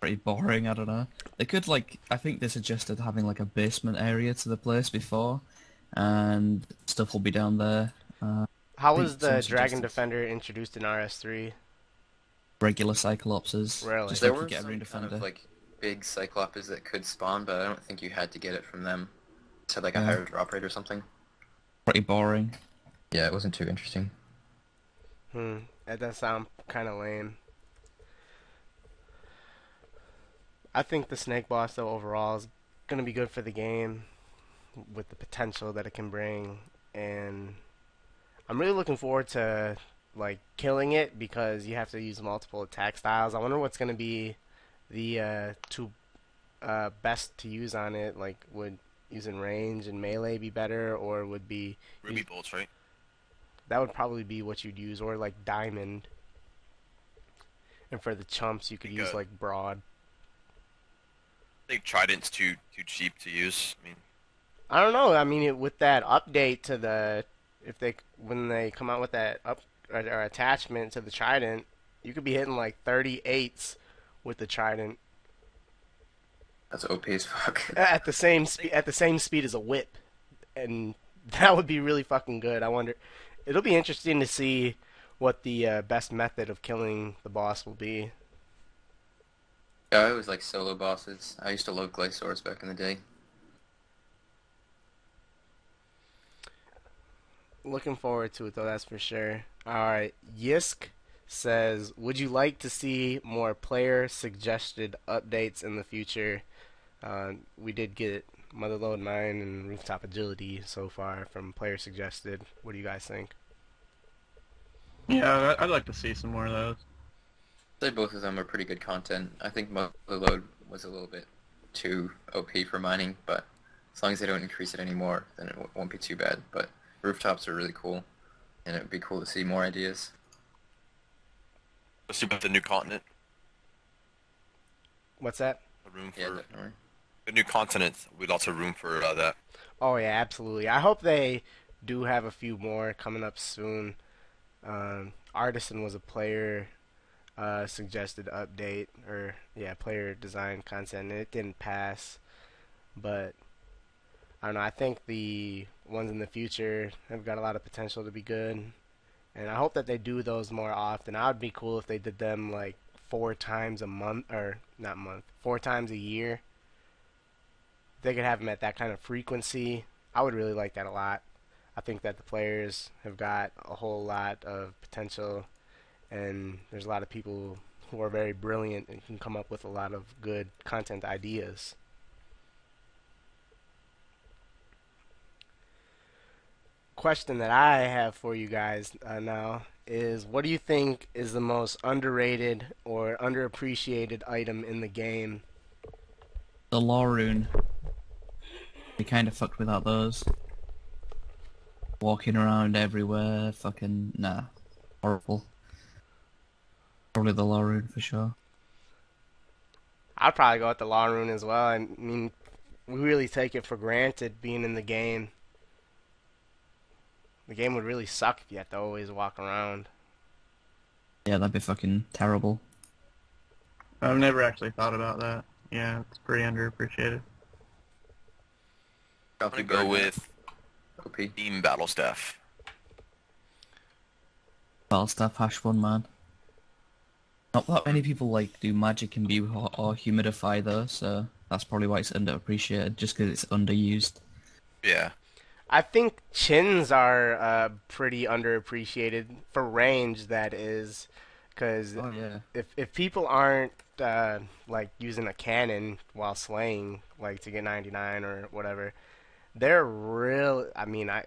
[SPEAKER 2] pretty boring. I don't know. They could like I think they suggested having like a basement area to the place before, and stuff will be down there. Uh,
[SPEAKER 1] How was the Dragon
[SPEAKER 2] suggestions.
[SPEAKER 1] Defender introduced in RS3?
[SPEAKER 2] regular Cyclopses.
[SPEAKER 1] Really?
[SPEAKER 2] Just
[SPEAKER 4] There
[SPEAKER 2] like
[SPEAKER 4] were some kind of like big Cyclopes that could spawn, but I don't think you had to get it from them. It had like a
[SPEAKER 2] Yeah.
[SPEAKER 4] higher drop rate or something.
[SPEAKER 2] Pretty boring.
[SPEAKER 4] Yeah, it wasn't too interesting.
[SPEAKER 1] Hmm, that does sound kind of lame. I think the Snake Boss, though, overall is going to be good for the game with the potential that it can bring. And I'm really looking forward to, like, killing it because you have to use multiple attack styles. I wonder what's going to be the uh, two uh, best to use on it. Like, would using range and melee be better, or would be
[SPEAKER 3] Ruby bolts, right?
[SPEAKER 1] that would probably be what you'd use, or like diamond. And for the chumps, you could use
[SPEAKER 3] uh,
[SPEAKER 1] like broad.
[SPEAKER 3] I think Trident's too too cheap to use. I mean,
[SPEAKER 1] I don't know. I mean, it, with that update to the, if they when they come out with that up or, or attachment to the trident, you could be hitting like 38s with the trident
[SPEAKER 4] That's OP as fuck.
[SPEAKER 1] at the same speed at the same speed as a whip, and that would be really fucking good. I wonder. It'll be interesting to see what the uh, best method of killing the boss will be.
[SPEAKER 4] yeah, I always like solo bosses. I used to love Glysaurs back in the day.
[SPEAKER 1] Looking forward to it though, that's for sure. Alright, Yisk says, Would you like to see more player suggested updates in the future? Uh, we did get Motherlode Mine and Rooftop Agility so far from player suggested. What do you guys think?
[SPEAKER 5] Yeah, I- I'd like to see some more of those.
[SPEAKER 4] I'd say both of them are pretty good content. I think Motherlode was a little bit too OP for mining, but as long as they don't increase it anymore, then it won't be too bad. But rooftops are really cool, and it would be cool to see more ideas.
[SPEAKER 3] let's see about the new continent.
[SPEAKER 1] What's that?
[SPEAKER 3] A room for
[SPEAKER 4] Yeah, definitely.
[SPEAKER 3] The new continent with lots of room for uh, that.
[SPEAKER 1] Oh yeah, absolutely. I hope they do have a few more coming up soon. Um, Artisan was a player uh, suggested update or yeah, player design content, and it didn't pass. But I don't know. I think the ones in the future have got a lot of potential to be good, and I hope that they do those more often. I would be cool if they did them like four times a month or not month, four times a year they could have them at that kind of frequency, I would really like that a lot. I think that the players have got a whole lot of potential, and there's a lot of people who are very brilliant and can come up with a lot of good content ideas. Question that I have for you guys uh, now is what do you think is the most underrated or underappreciated item in the game?
[SPEAKER 2] The law rune. We kind of fucked without those. Walking around everywhere, fucking nah, horrible. Probably the law rune for sure.
[SPEAKER 1] I'd probably go with the Law Rune as well. I mean, we really take it for granted being in the game. The game would really suck if you had to always walk around.
[SPEAKER 2] Yeah, that'd be fucking terrible.
[SPEAKER 5] I've never actually thought about that. Yeah, it's pretty underappreciated.
[SPEAKER 3] I'm gonna go with
[SPEAKER 4] OP.
[SPEAKER 3] Beam Battle Staff.
[SPEAKER 2] Battle staff hash one man. Not that many people like do magic imbue or, or humidify though, so that's probably why it's underappreciated, just because it's underused.
[SPEAKER 3] Yeah.
[SPEAKER 1] I think chins are uh, pretty underappreciated for range. That is, because
[SPEAKER 2] Oh yeah.
[SPEAKER 1] if if people aren't uh, like using a cannon while slaying, like to get 99 or whatever, they're real. I mean, I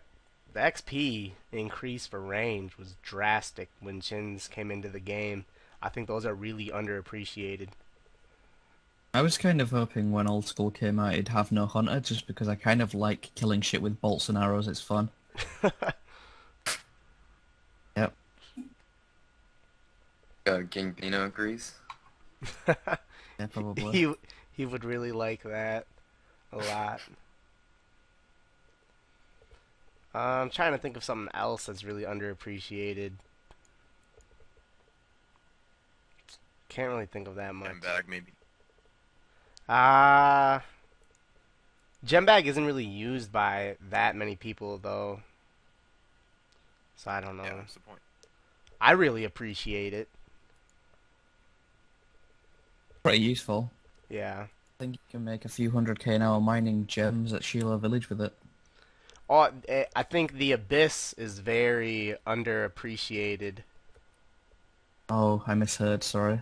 [SPEAKER 1] the XP increase for range was drastic when chins came into the game. I think those are really underappreciated.
[SPEAKER 2] I was kind of hoping when old school came out it'd have no hunter, just because I kind of like killing shit with bolts and arrows. It's fun. Yep.
[SPEAKER 4] Uh, Gangbino agrees.
[SPEAKER 2] Yeah, probably.
[SPEAKER 1] he he would really like that a lot. Uh, I'm trying to think of something else that's really underappreciated. Can't really think of that much.
[SPEAKER 3] Handbag maybe.
[SPEAKER 1] Uh gem bag isn't really used by that many people though. So I don't know.
[SPEAKER 3] Yeah, that's the point.
[SPEAKER 1] I really appreciate it.
[SPEAKER 2] Pretty useful.
[SPEAKER 1] Yeah.
[SPEAKER 2] I think you can make a few hundred k an hour mining gems at Shilo Village with it.
[SPEAKER 1] Oh, eh, I think the abyss is very underappreciated.
[SPEAKER 2] Oh, I misheard. Sorry.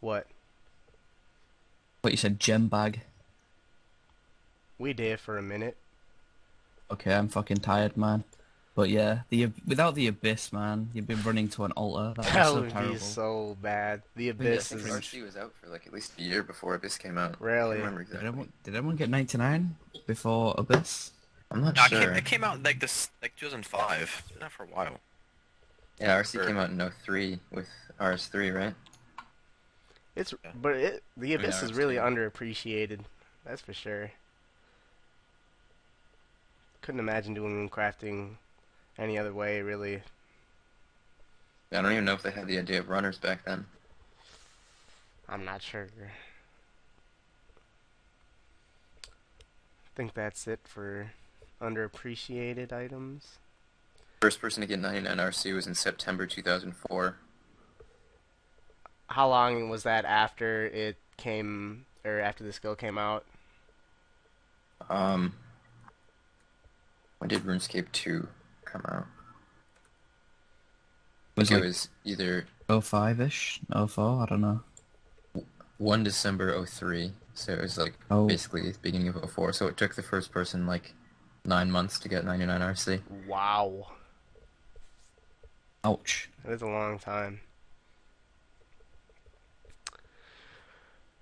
[SPEAKER 1] What
[SPEAKER 2] What you said, gem bag.
[SPEAKER 1] we did for a minute.
[SPEAKER 2] Okay, I'm fucking tired, man. But yeah, the without the abyss, man, you'd be running to an altar. That,
[SPEAKER 1] That
[SPEAKER 2] was so
[SPEAKER 1] would
[SPEAKER 2] terrible.
[SPEAKER 1] be so bad. The
[SPEAKER 4] Yeah, I
[SPEAKER 1] abyss
[SPEAKER 4] think
[SPEAKER 1] is
[SPEAKER 4] RC was out for like at least a year before Abyss came out. I
[SPEAKER 1] Really?
[SPEAKER 4] can't remember
[SPEAKER 2] Did
[SPEAKER 4] exactly.
[SPEAKER 2] everyone, did everyone get 99 before abyss?
[SPEAKER 4] I'm not
[SPEAKER 3] No, it,
[SPEAKER 4] sure.
[SPEAKER 3] came, it came out like this, like 2005. It's been out for a while.
[SPEAKER 4] Yeah, RC
[SPEAKER 3] Or-
[SPEAKER 4] came out in 03 with RS3, right?
[SPEAKER 1] it's
[SPEAKER 3] Yeah.
[SPEAKER 1] but it the abyss is really underappreciated. That's for sure. Couldn't imagine doing crafting any other way, really.
[SPEAKER 4] I don't even know if they had the idea of runners back then.
[SPEAKER 1] I'm not sure. I think that's it for underappreciated items.
[SPEAKER 4] First person to get 99 RC was in September 2004.
[SPEAKER 1] How long was that after it came, or after the skill came out?
[SPEAKER 4] Um, when did RuneScape 2 come out? I
[SPEAKER 2] Was
[SPEAKER 4] think
[SPEAKER 2] like
[SPEAKER 4] it was either
[SPEAKER 2] 05-ish, 04, I don't know.
[SPEAKER 4] 1 December 03, so it was like
[SPEAKER 2] Oh.
[SPEAKER 4] basically the beginning of 04. So it took the first person like nine months to get 99 RC.
[SPEAKER 1] Wow,
[SPEAKER 2] Ouch.
[SPEAKER 1] that is a long time.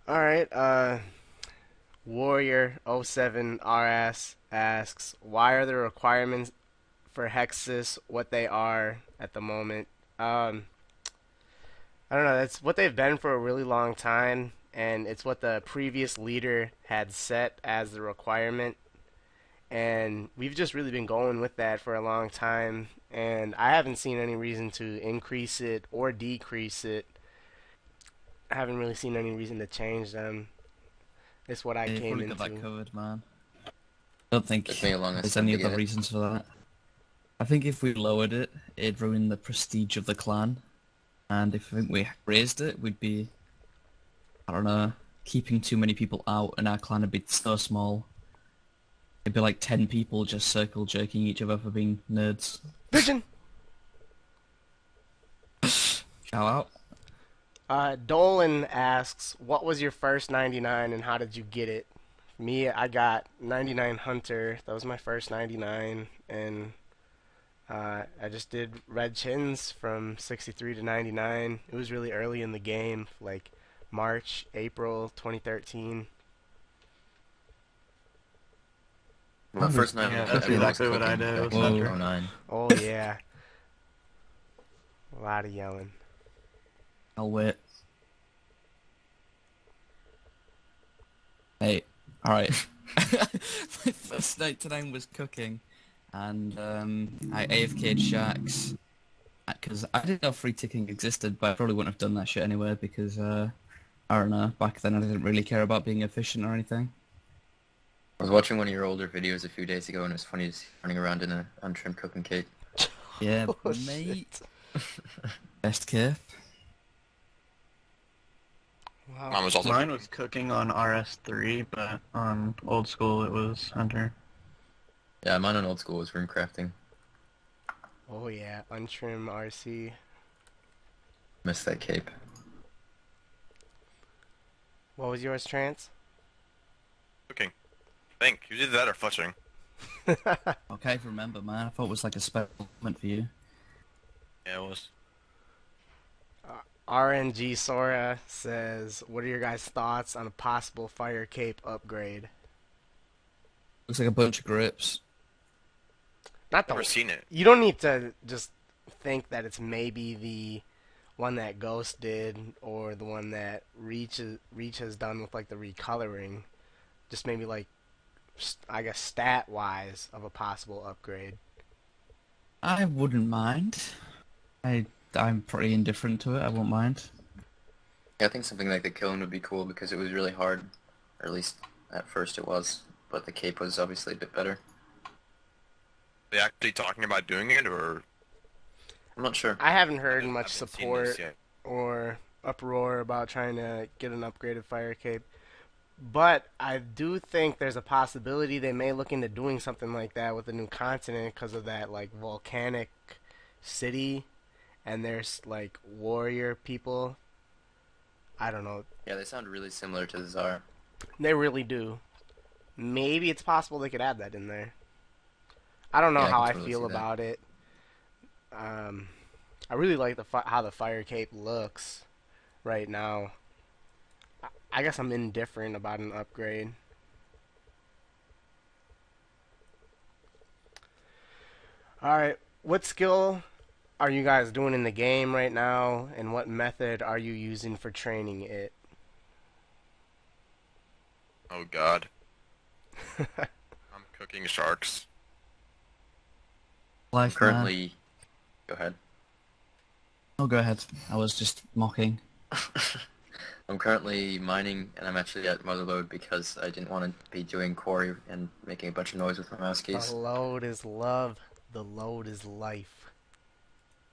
[SPEAKER 1] All right, uh, Warrior 07 RS asks, why are the requirements for Hexis what they are at the moment? Um, I don't know. That's what they've been for a really long time, and it's what the previous leader had set as the requirement. And we've just really been going with that for a long time, and I haven't seen any reason to increase it or decrease it. I haven't really seen any reason to change them. It's what I
[SPEAKER 2] Yeah,
[SPEAKER 1] came
[SPEAKER 2] probably got that
[SPEAKER 1] into.
[SPEAKER 2] covered, man. I don't think
[SPEAKER 4] Took me a long
[SPEAKER 2] there's any
[SPEAKER 4] to
[SPEAKER 2] other
[SPEAKER 4] it.
[SPEAKER 2] reasons for that. I think if we lowered it, it'd ruin the prestige of the clan. And if we raised it, we'd be, I don't know, keeping too many people out, and our clan would be so small. It'd be like ten people just circle jerking each other for being nerds.
[SPEAKER 1] Vision.
[SPEAKER 2] Shout out.
[SPEAKER 1] Uh, Dolan asks, "What was your first 99 and how did you get it?" Me, I got 99 Hunter. That was my first 99, and uh, I just did red chins from 63 to 99. It was really early in the game, like March, April 2013.
[SPEAKER 4] My first night
[SPEAKER 5] Yeah, that's
[SPEAKER 4] everyone was
[SPEAKER 5] exactly what I
[SPEAKER 4] cooking
[SPEAKER 5] did,
[SPEAKER 4] back
[SPEAKER 2] was
[SPEAKER 4] in
[SPEAKER 2] Hunter.
[SPEAKER 4] 09.
[SPEAKER 1] Oh yeah, a lot of yelling.
[SPEAKER 2] I'll wait. Hey, alright. My first 99 was cooking, and um, I AFK'd Sharks, because I didn't know three ticking existed, but I probably wouldn't have done that shit anyway, because, uh, I don't know, back then I didn't really care about being efficient or anything.
[SPEAKER 4] I was watching one of your older videos a few days ago, and it was funny to see running around in a untrimmed cooking cake.
[SPEAKER 2] Yeah,
[SPEAKER 1] Oh,
[SPEAKER 2] mate. Best cave.
[SPEAKER 1] Wow.
[SPEAKER 3] Mine was also
[SPEAKER 5] Mine was cooking on RS3, but on old school it was Hunter.
[SPEAKER 4] Yeah, mine on old school was rune crafting.
[SPEAKER 1] Oh yeah, untrim RC.
[SPEAKER 4] Missed that cape.
[SPEAKER 1] What was yours, Trance?
[SPEAKER 3] cooking. Think you did that or fletching?
[SPEAKER 2] Okay, I remember, man. I thought it was like a special moment for you.
[SPEAKER 3] Yeah, it was.
[SPEAKER 1] Uh, RNG Sora says, "What are your guys' thoughts on a possible fire cape upgrade?"
[SPEAKER 2] Looks like a bunch of grips.
[SPEAKER 1] Not the,
[SPEAKER 3] Never
[SPEAKER 1] the
[SPEAKER 3] seen it.
[SPEAKER 1] you don't need to just think that it's maybe the one that Ghost did or the one that Reach Reach has done with like the recoloring. Just maybe like s- I guess stat wise of a possible upgrade.
[SPEAKER 2] I wouldn't mind. I I'm pretty indifferent to it. I won't mind.
[SPEAKER 4] Yeah, I think something like the kiln would be cool because it was really hard, or at least at first it was. But the cape was obviously a bit better.
[SPEAKER 3] Are they actually talking about doing it, or
[SPEAKER 4] I'm not sure.
[SPEAKER 1] I haven't heard
[SPEAKER 3] I
[SPEAKER 1] much
[SPEAKER 3] haven't
[SPEAKER 1] support or uproar about trying to get an upgraded fire cape. But I do think there's a possibility they may look into doing something like that with the new continent because of that like volcanic city and there's like warrior people. I don't know.
[SPEAKER 4] Yeah, they sound really similar to the TzHaar.
[SPEAKER 1] They really do. Maybe it's possible they could add that in there. I don't know
[SPEAKER 4] Yeah,
[SPEAKER 1] how I
[SPEAKER 4] totally
[SPEAKER 1] feel
[SPEAKER 4] that.
[SPEAKER 1] about it. Um, I really like the fi- how the fire cape looks right now. I- I guess I'm indifferent about an upgrade. All right, what skill are you guys doing in the game right now, and what method are you using for training it?
[SPEAKER 3] Oh God, I'm cooking sharks.
[SPEAKER 4] I'm
[SPEAKER 2] Life man.
[SPEAKER 4] currently. Go ahead.
[SPEAKER 2] Oh, go ahead. I was just mocking.
[SPEAKER 4] I'm currently mining, and I'm actually at Motherlode because I didn't want to be doing quarry and making a bunch of noise with my mouse keys.
[SPEAKER 1] The load is love. The load is life.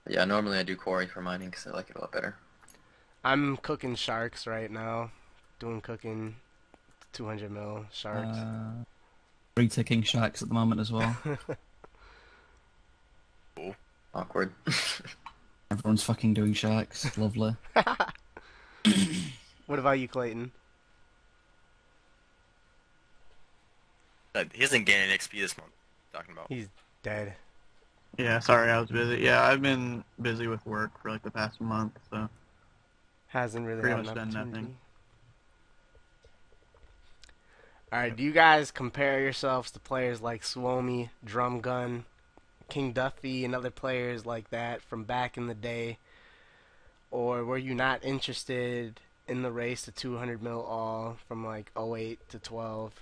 [SPEAKER 4] Yeah, normally I do quarry for mining because I like it a lot better.
[SPEAKER 1] I'm cooking sharks right now. Doing cooking 200 mil sharks.
[SPEAKER 2] Uh, reticking sharks at the moment as well.
[SPEAKER 4] Awkward.
[SPEAKER 2] Everyone's fucking doing sharks. Lovely.
[SPEAKER 1] what about you, Clayton?
[SPEAKER 3] Uh, He hasn't gained any XP this month. Talking about.
[SPEAKER 1] He's dead.
[SPEAKER 5] Yeah, sorry, I was busy. Yeah, I've been busy with work for like the past month, so
[SPEAKER 1] Hasn't really
[SPEAKER 5] Pretty
[SPEAKER 1] had
[SPEAKER 5] much done nothing.
[SPEAKER 1] Alright, do you guys compare yourselves to players like Suomi, Drumgun, King Duffy, and other players like that from back in the day? Or were you not interested in the race to 200 mil all from like 08 to 12?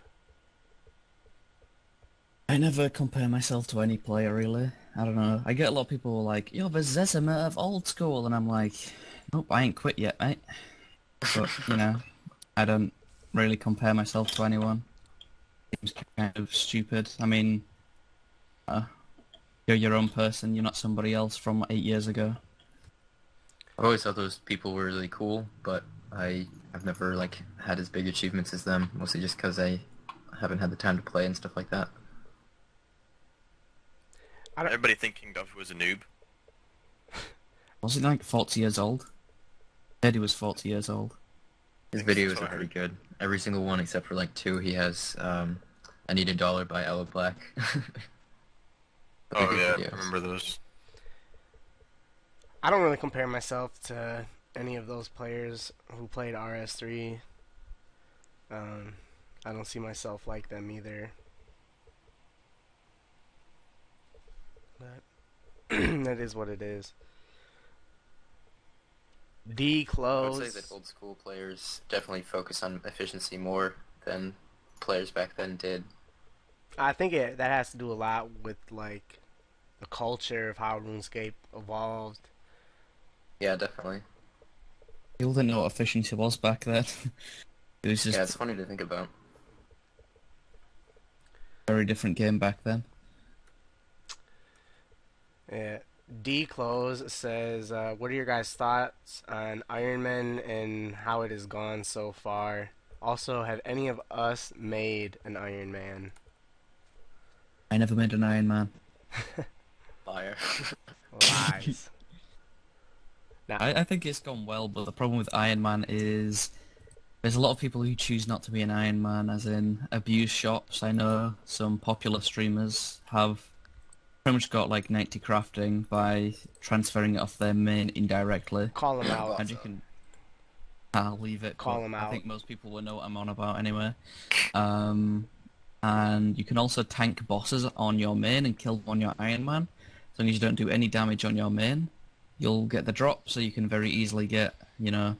[SPEAKER 2] I never compare myself to any player really. I don't know. I get a lot of people like, "You're the Zezima of old school," and I'm like, "Nope, I ain't quit yet, mate." But you know, I don't really compare myself to anyone. Seems kind of stupid. I mean, uh, you're your own person. You're not somebody else from eight years ago.
[SPEAKER 4] I've always thought those people were really cool, but I have never like had as big achievements as them, mostly just because I haven't had the time to play and stuff like that.
[SPEAKER 1] I don't-
[SPEAKER 3] Everybody think King Duffy was a noob.
[SPEAKER 2] Was he like 40 years old? Eddie was 40 years old.
[SPEAKER 4] His videos are pretty good. Every single one except for like two, he has um, "I Need a Dollar" by Aloe Blacc.
[SPEAKER 3] Oh yeah,
[SPEAKER 4] videos.
[SPEAKER 3] I remember those.
[SPEAKER 1] I don't really compare myself to any of those players who played RS3. Um, I don't see myself like them either. But that is what it is. D
[SPEAKER 4] I would
[SPEAKER 1] close.
[SPEAKER 4] say that old school players definitely focus on efficiency more than players back then did.
[SPEAKER 1] I think it that has to do a lot with like the culture of how RuneScape evolved.
[SPEAKER 4] Yeah, definitely.
[SPEAKER 2] People didn't know what efficiency was back then. it was just
[SPEAKER 4] Yeah, it's funny to think about.
[SPEAKER 2] very different game back then.
[SPEAKER 1] Yeah. D close says, uh, "What are your guys' thoughts on Iron Man and how it has gone so far? Also, have any of us made an Iron Man?"
[SPEAKER 2] I never made an Iron Man.
[SPEAKER 4] Fire.
[SPEAKER 1] Lies. Now,
[SPEAKER 2] I, I think it's gone well, but the problem with Iron Man is there's a lot of people who choose not to be an Iron Man, as in abuse shops. I know some popular streamers have pretty much got like 90 crafting by transferring it off their main indirectly.
[SPEAKER 1] call them out.
[SPEAKER 2] And you can. I'll leave it.
[SPEAKER 1] Call
[SPEAKER 2] but
[SPEAKER 1] him
[SPEAKER 2] I think most people will know what I'm on about anyway. Um, and you can also tank bosses on your main and kill them on your Iron Man. As long as you don't do any damage on your main, you'll get the drop. So you can very easily get, you know,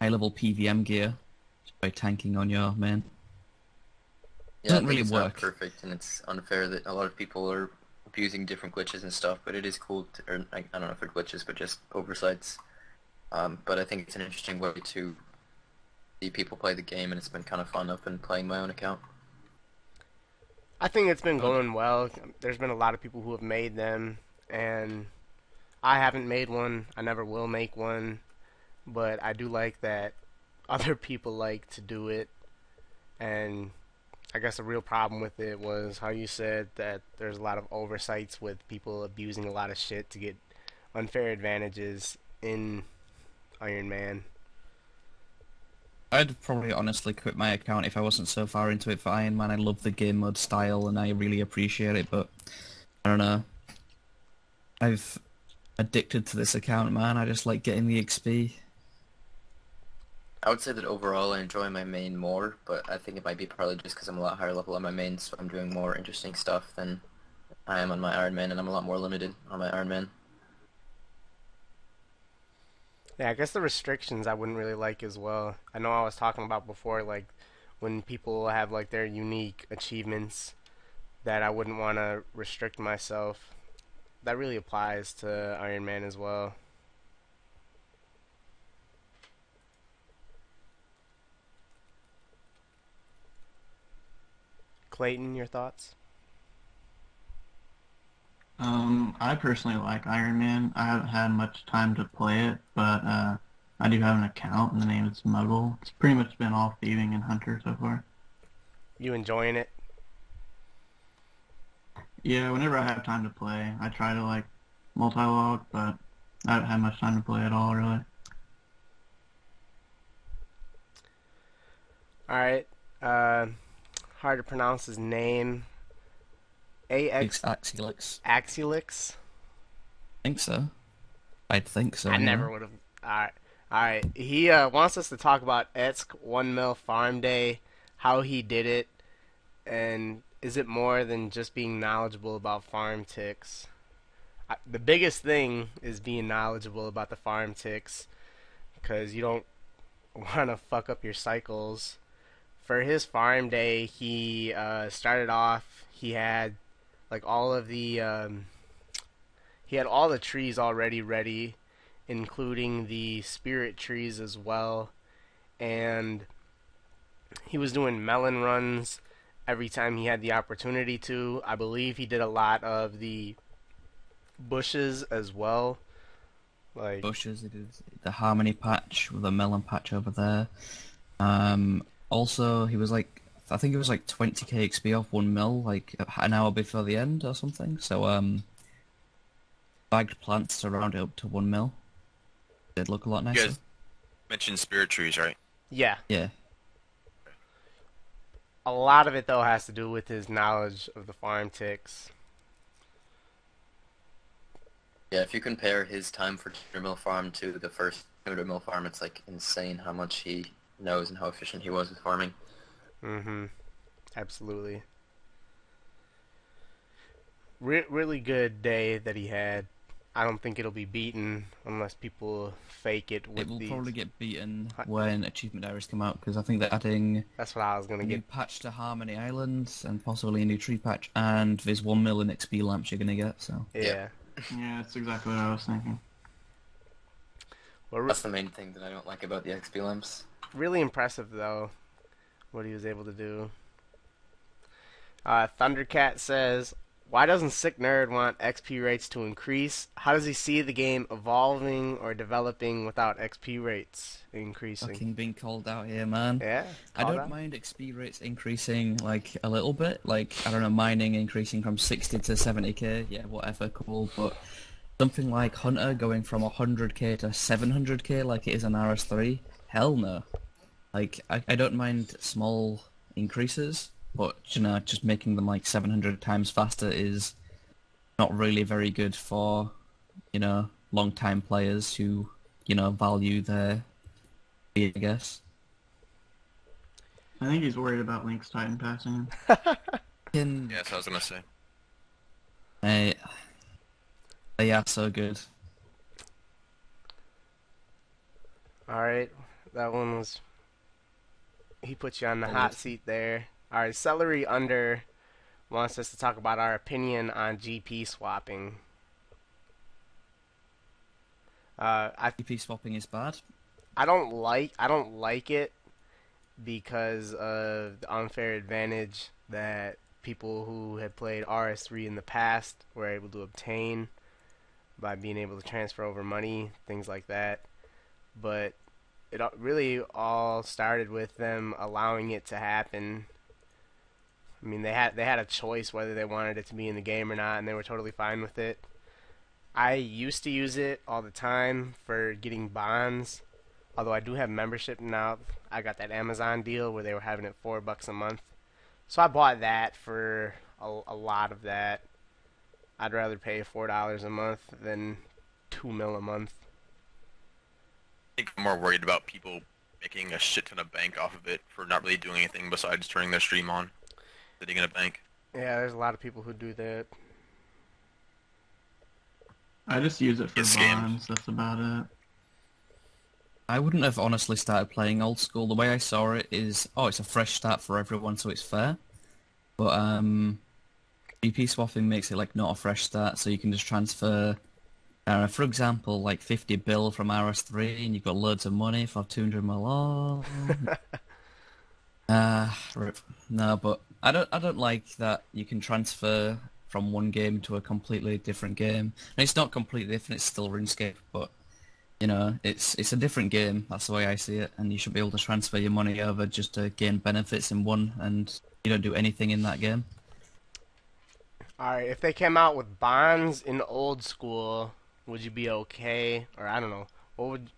[SPEAKER 2] high level PVM gear by tanking on your main.
[SPEAKER 4] Yeah,
[SPEAKER 2] Doesn't really
[SPEAKER 4] it's
[SPEAKER 2] work.
[SPEAKER 4] not perfect, and it's unfair that a lot of people are abusing different glitches and stuff. But it is cool, to, or I, I don't know if they're glitches, but just oversights Um, but I think it's an interesting way to see people play the game, and it's been kind of fun. I've been playing my own account.
[SPEAKER 1] I think it's been going well. There's been a lot of people who have made them, and I haven't made one. I never will make one, but I do like that other people like to do it. And I guess the real problem with it was how you said that there's a lot of oversights with people abusing a lot of shit to get unfair advantages in Iron Man.
[SPEAKER 2] I'd probably honestly quit my account if I wasn't so far into it for Iron Man. I love the game mode style and I really appreciate it, but I don't know. I've addicted to this account, man. I just like getting the XP.
[SPEAKER 4] I would say that overall I enjoy my main more, but I think it might be partly just because I'm a lot higher level on my main, so I'm doing more interesting stuff than I am on my Iron Man, and I'm a lot more limited on my Iron Man.
[SPEAKER 1] Yeah, I guess the restrictions I wouldn't really like as well. I know I was talking about before, like when people have like their unique achievements that I wouldn't want to restrict myself. That really applies to Iron Man as well. Clayton, your thoughts?
[SPEAKER 5] Um, I personally like Iron Man. I haven't had much time to play it, but uh, I do have an account, and the name is Muggle. It's pretty much been all thieving and hunter so far.
[SPEAKER 1] You enjoying it?
[SPEAKER 5] Yeah, whenever I have time to play, I try to like multi-log, but I haven't had much time to play at all, really.
[SPEAKER 1] All right. Uh, hard to pronounce his name. AX
[SPEAKER 2] Axelix. Axilix.
[SPEAKER 1] Axilix.
[SPEAKER 2] think so. I'd think so.
[SPEAKER 1] I
[SPEAKER 2] yeah.
[SPEAKER 1] never would have. All right, all right. He uh, wants us to talk about Etsk One Mill Farm Day, how he did it, and is it more than just being knowledgeable about farm ticks? I, the biggest thing is being knowledgeable about the farm ticks, because you don't want to fuck up your cycles. For his farm day, he uh, started off. He had like all of the um, he had all the trees already ready, including the spirit trees as well, and he was doing melon runs every time he had the opportunity to. I believe he did a lot of the bushes as well. Like
[SPEAKER 2] bushes. It is the harmony patch with the melon patch over there. Um, also, he was like, I think it was like 20k XP off one mil, like an hour before the end or something. So, um, bagged plants to round it up to one mil. Did look a lot
[SPEAKER 3] You
[SPEAKER 2] nicer.
[SPEAKER 3] guys mentioned spirit trees, right?
[SPEAKER 1] yeah,
[SPEAKER 2] Yeah,
[SPEAKER 1] a lot of it though has to do with his knowledge of the farm ticks.
[SPEAKER 4] Yeah, if you compare his time for 200 Mill Farm to the first 200 Mill Farm, it's like insane how much he knows and how efficient he was with farming.
[SPEAKER 1] Mm-hmm. Absolutely. Re- really good day that he had. I don't think it'll be beaten unless people fake it with
[SPEAKER 2] it will
[SPEAKER 1] these.
[SPEAKER 2] probably get beaten when achievement diaries come out because I think they're adding
[SPEAKER 1] That's what I was gonna
[SPEAKER 2] new
[SPEAKER 1] get.
[SPEAKER 2] patch to Harmony Islands and possibly a new tree patch, and there's one million XP lamps you're gonna get. So
[SPEAKER 1] Yeah.
[SPEAKER 4] Yeah.
[SPEAKER 5] Yeah, that's exactly what I was thinking.
[SPEAKER 1] Well, re-
[SPEAKER 4] That's the main thing that I don't like about the XP lamps.
[SPEAKER 1] really impressive though, what he was able to do. Uh, Thundercat says, "Why doesn't Sick Nerd want XP rates to increase? How does he see the game evolving or developing without XP rates increasing?"
[SPEAKER 2] fucking being called out here, man.
[SPEAKER 1] Yeah.
[SPEAKER 2] I don't
[SPEAKER 1] that.
[SPEAKER 2] mind XP rates increasing like a little bit, like I don't know, mining increasing from 60 to 70k, yeah, whatever, cool, but something like Hunter going from 100k to 700k like it is on RS3, hell no. Like I, I don't mind small increases, but you know, just making them like 700 times faster is not really very good for, you know, long time players who, you know, value their I guess.
[SPEAKER 5] I think he's worried about Lynx Titan passing him.
[SPEAKER 2] Can
[SPEAKER 3] Yeah, I was gonna say.
[SPEAKER 2] Hey, they are so good.
[SPEAKER 1] All right, that one was. He put you on the hot seat there. All right, Celery Under wants us to talk about our opinion on GP swapping. Uh, I
[SPEAKER 2] GP swapping is bad.
[SPEAKER 1] I don't like I don't like it because of the unfair advantage that people who had played RS3 in the past were able to obtain by being able to transfer over money, things like that. But it really all started with them allowing it to happen. I mean, they had they had a choice whether they wanted it to be in the game or not, and they were totally fine with it. I used to use it all the time for getting bonds, although I do have membership now. I got that Amazon deal where they were having it four bucks a month, so I bought that for a, a lot of that. I'd rather pay four dollars a month than two mil a month.
[SPEAKER 3] I think I'm more worried about people making a shit ton of bank off of it for not really doing anything besides turning their stream on, sitting in a bank.
[SPEAKER 1] Yeah, there's a lot of people who do that.
[SPEAKER 5] I just use it for
[SPEAKER 3] Get scammed.
[SPEAKER 5] bonds. That's about it.
[SPEAKER 2] I wouldn't have honestly started playing old school. The way I saw it is, oh, it's a fresh start for everyone, so it's fair. But um, GP swapping makes it like not a fresh start, so you can just transfer. Uh, for example, like 50 bill from RS3, and you've got loads of money for 200 mil. Ah, rip. No, but I don't. I don't like that you can transfer from one game to a completely different game. And it's not completely different. It's still RuneScape, but you know, it's it's a different game. That's the way I see it, and you should be able to transfer your money over just to gain benefits in one, and you don't do anything in that game.
[SPEAKER 1] All right, if they came out with bonds in old school, would you be okay? Or I don't know, what would?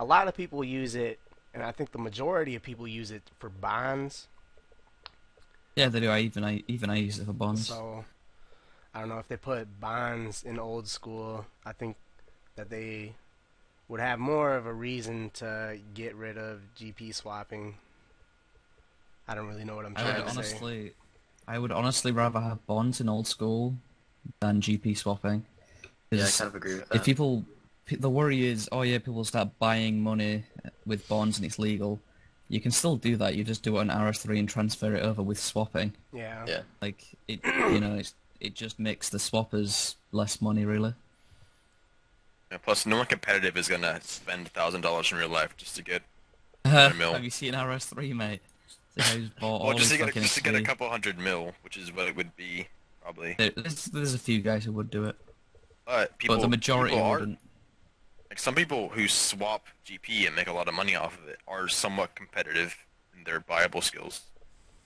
[SPEAKER 1] A lot of people use it, and I think the majority of people use it for bonds.
[SPEAKER 2] Yeah, they do. I even I even I use it for bonds.
[SPEAKER 1] So I don't know if they put bonds in old school. I think that they would have more of a reason to get rid of GP swapping. I don't really know what I'm
[SPEAKER 2] I
[SPEAKER 1] trying
[SPEAKER 2] would
[SPEAKER 1] to say.
[SPEAKER 2] honestly, I would honestly rather have bonds in old school than GP swapping.
[SPEAKER 4] Yeah, I
[SPEAKER 2] 'Cause
[SPEAKER 4] kind of agree with
[SPEAKER 2] if people, the worry is, oh yeah, people start buying money with bonds and it's legal. You can still do that. You just do it on RS3 and transfer it over with swapping.
[SPEAKER 1] Yeah.
[SPEAKER 4] Yeah.
[SPEAKER 2] Like it, you know, it's, it just makes the swappers less money, really.
[SPEAKER 3] Yeah, plus, no one competitive is gonna spend thousand dollars in real life just to get.
[SPEAKER 2] have
[SPEAKER 3] mil.
[SPEAKER 2] Have you seen RS3, mate? The guy's bought all
[SPEAKER 3] Well, just to get a,
[SPEAKER 2] fucking
[SPEAKER 3] just to get a couple hundred mil, which is what it would be probably.
[SPEAKER 2] There- There's, there's a few guys who would do it,
[SPEAKER 3] But people,
[SPEAKER 2] but the majority
[SPEAKER 3] people are-
[SPEAKER 2] wouldn't.
[SPEAKER 3] Like some people who swap GP and make a lot of money off of it are somewhat competitive in their viable skills.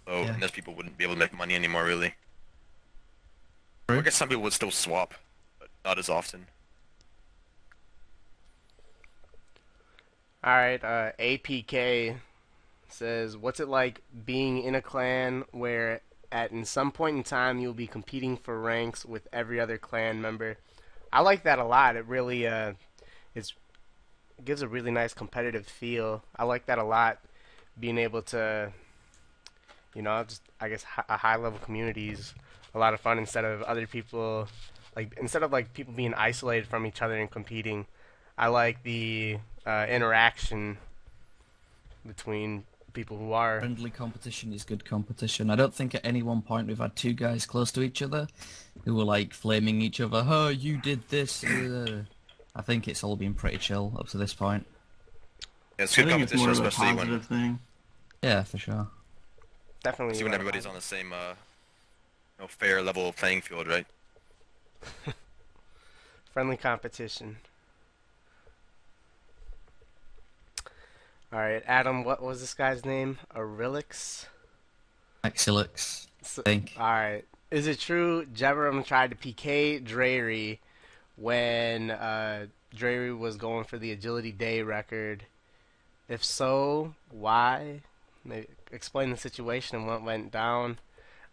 [SPEAKER 3] So
[SPEAKER 2] Yeah.
[SPEAKER 3] those people wouldn't be able to make money anymore, really.
[SPEAKER 2] True.
[SPEAKER 3] I guess some people would still swap, but not as often.
[SPEAKER 1] All right, uh, APK says, "What's it like being in a clan where, at in some point in time, you'll be competing for ranks with every other clan member?" I like that a lot. It really, uh, it's it gives a really nice competitive feel. I like that a lot. Being able to, you know, just I guess a high level community is a lot of fun instead of other people, like instead of like people being isolated from each other and competing. I like the uh, interaction between people who are.
[SPEAKER 2] Friendly competition is good competition. I don't think at any one point we've had two guys close to each other who were like flaming each other. Oh, you did this. uh." I think it's all been pretty chill up to this point.
[SPEAKER 3] Yeah, it's
[SPEAKER 5] I
[SPEAKER 3] good
[SPEAKER 5] think it's
[SPEAKER 3] competition,
[SPEAKER 5] more of a positive
[SPEAKER 3] when
[SPEAKER 5] thing.
[SPEAKER 2] Yeah, for sure.
[SPEAKER 1] Definitely.
[SPEAKER 3] especially when everybody's on the same, uh, you know, fair level playing field, right?
[SPEAKER 1] friendly competition. All right, Adam. What was this guy's name? Arilix.
[SPEAKER 2] Exilix,
[SPEAKER 1] So,
[SPEAKER 2] I think.
[SPEAKER 1] all right. Is it true Jebrim tried to PK Dreary when uh, Dreary was going for the Agility Day record? If so, why? Maybe explain the situation and what went down.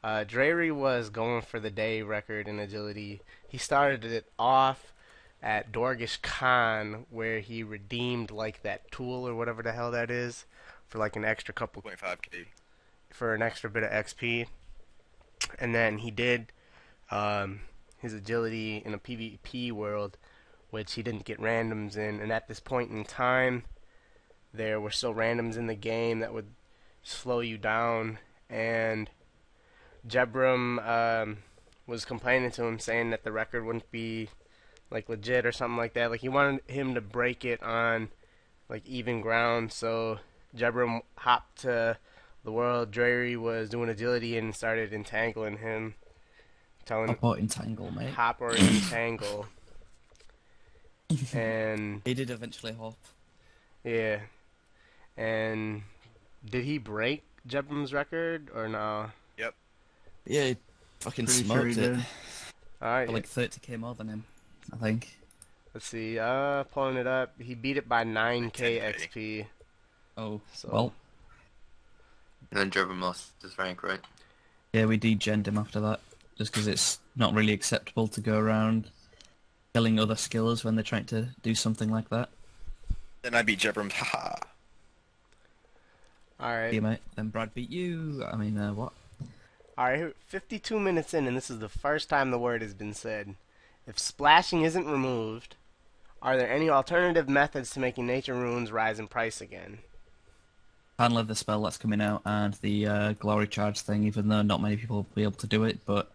[SPEAKER 1] Uh, Dreary was going for the day record in agility. He started it off at Dorgesh-Kaan, where he redeemed like that tool or whatever the hell that is for like an extra couple
[SPEAKER 3] 2.5k.
[SPEAKER 1] for an extra bit of XP. And then he did um, his agility in a PvP world, which he didn't get randoms in. And at this point in time, there were still randoms in the game that would slow you down. And Jebrim um, was complaining to him, saying that the record wouldn't be like legit or something like that. Like he wanted him to break it on like even ground. So Jebrim hopped to the world. Dreary was doing agility and started entangling him, telling
[SPEAKER 2] I bought Entangle, mate.
[SPEAKER 1] hop or entangle. and
[SPEAKER 2] He did eventually hop.
[SPEAKER 1] yeah, and did he break Jebrim's record or no? Yep.
[SPEAKER 2] Yeah, he fucking
[SPEAKER 5] Pretty
[SPEAKER 2] smoked
[SPEAKER 5] sure he
[SPEAKER 2] it.
[SPEAKER 1] All right,
[SPEAKER 2] like 30k more than him, I think.
[SPEAKER 1] let's see. Uh, pulling it up, he beat it by 9k
[SPEAKER 3] 10K.
[SPEAKER 1] XP.
[SPEAKER 2] Oh,
[SPEAKER 1] So
[SPEAKER 2] well,
[SPEAKER 4] And then Jebrim lost his rank, right?
[SPEAKER 2] yeah, we degened him after that, just because it's not really acceptable to go around killing other skillers when they're trying to do something like that.
[SPEAKER 3] Then I beat Jebrim. Haha.
[SPEAKER 1] all right.
[SPEAKER 2] Yeah, mate. Then Brad beat you. I mean, uh, what?
[SPEAKER 1] All right, 52 minutes in, and this is the first time the word has been said. If splashing isn't removed, are there any alternative methods to making nature runes rise in price again?
[SPEAKER 2] Tan the spell that's coming out and the uh, glory charge thing, even though not many people will be able to do it, but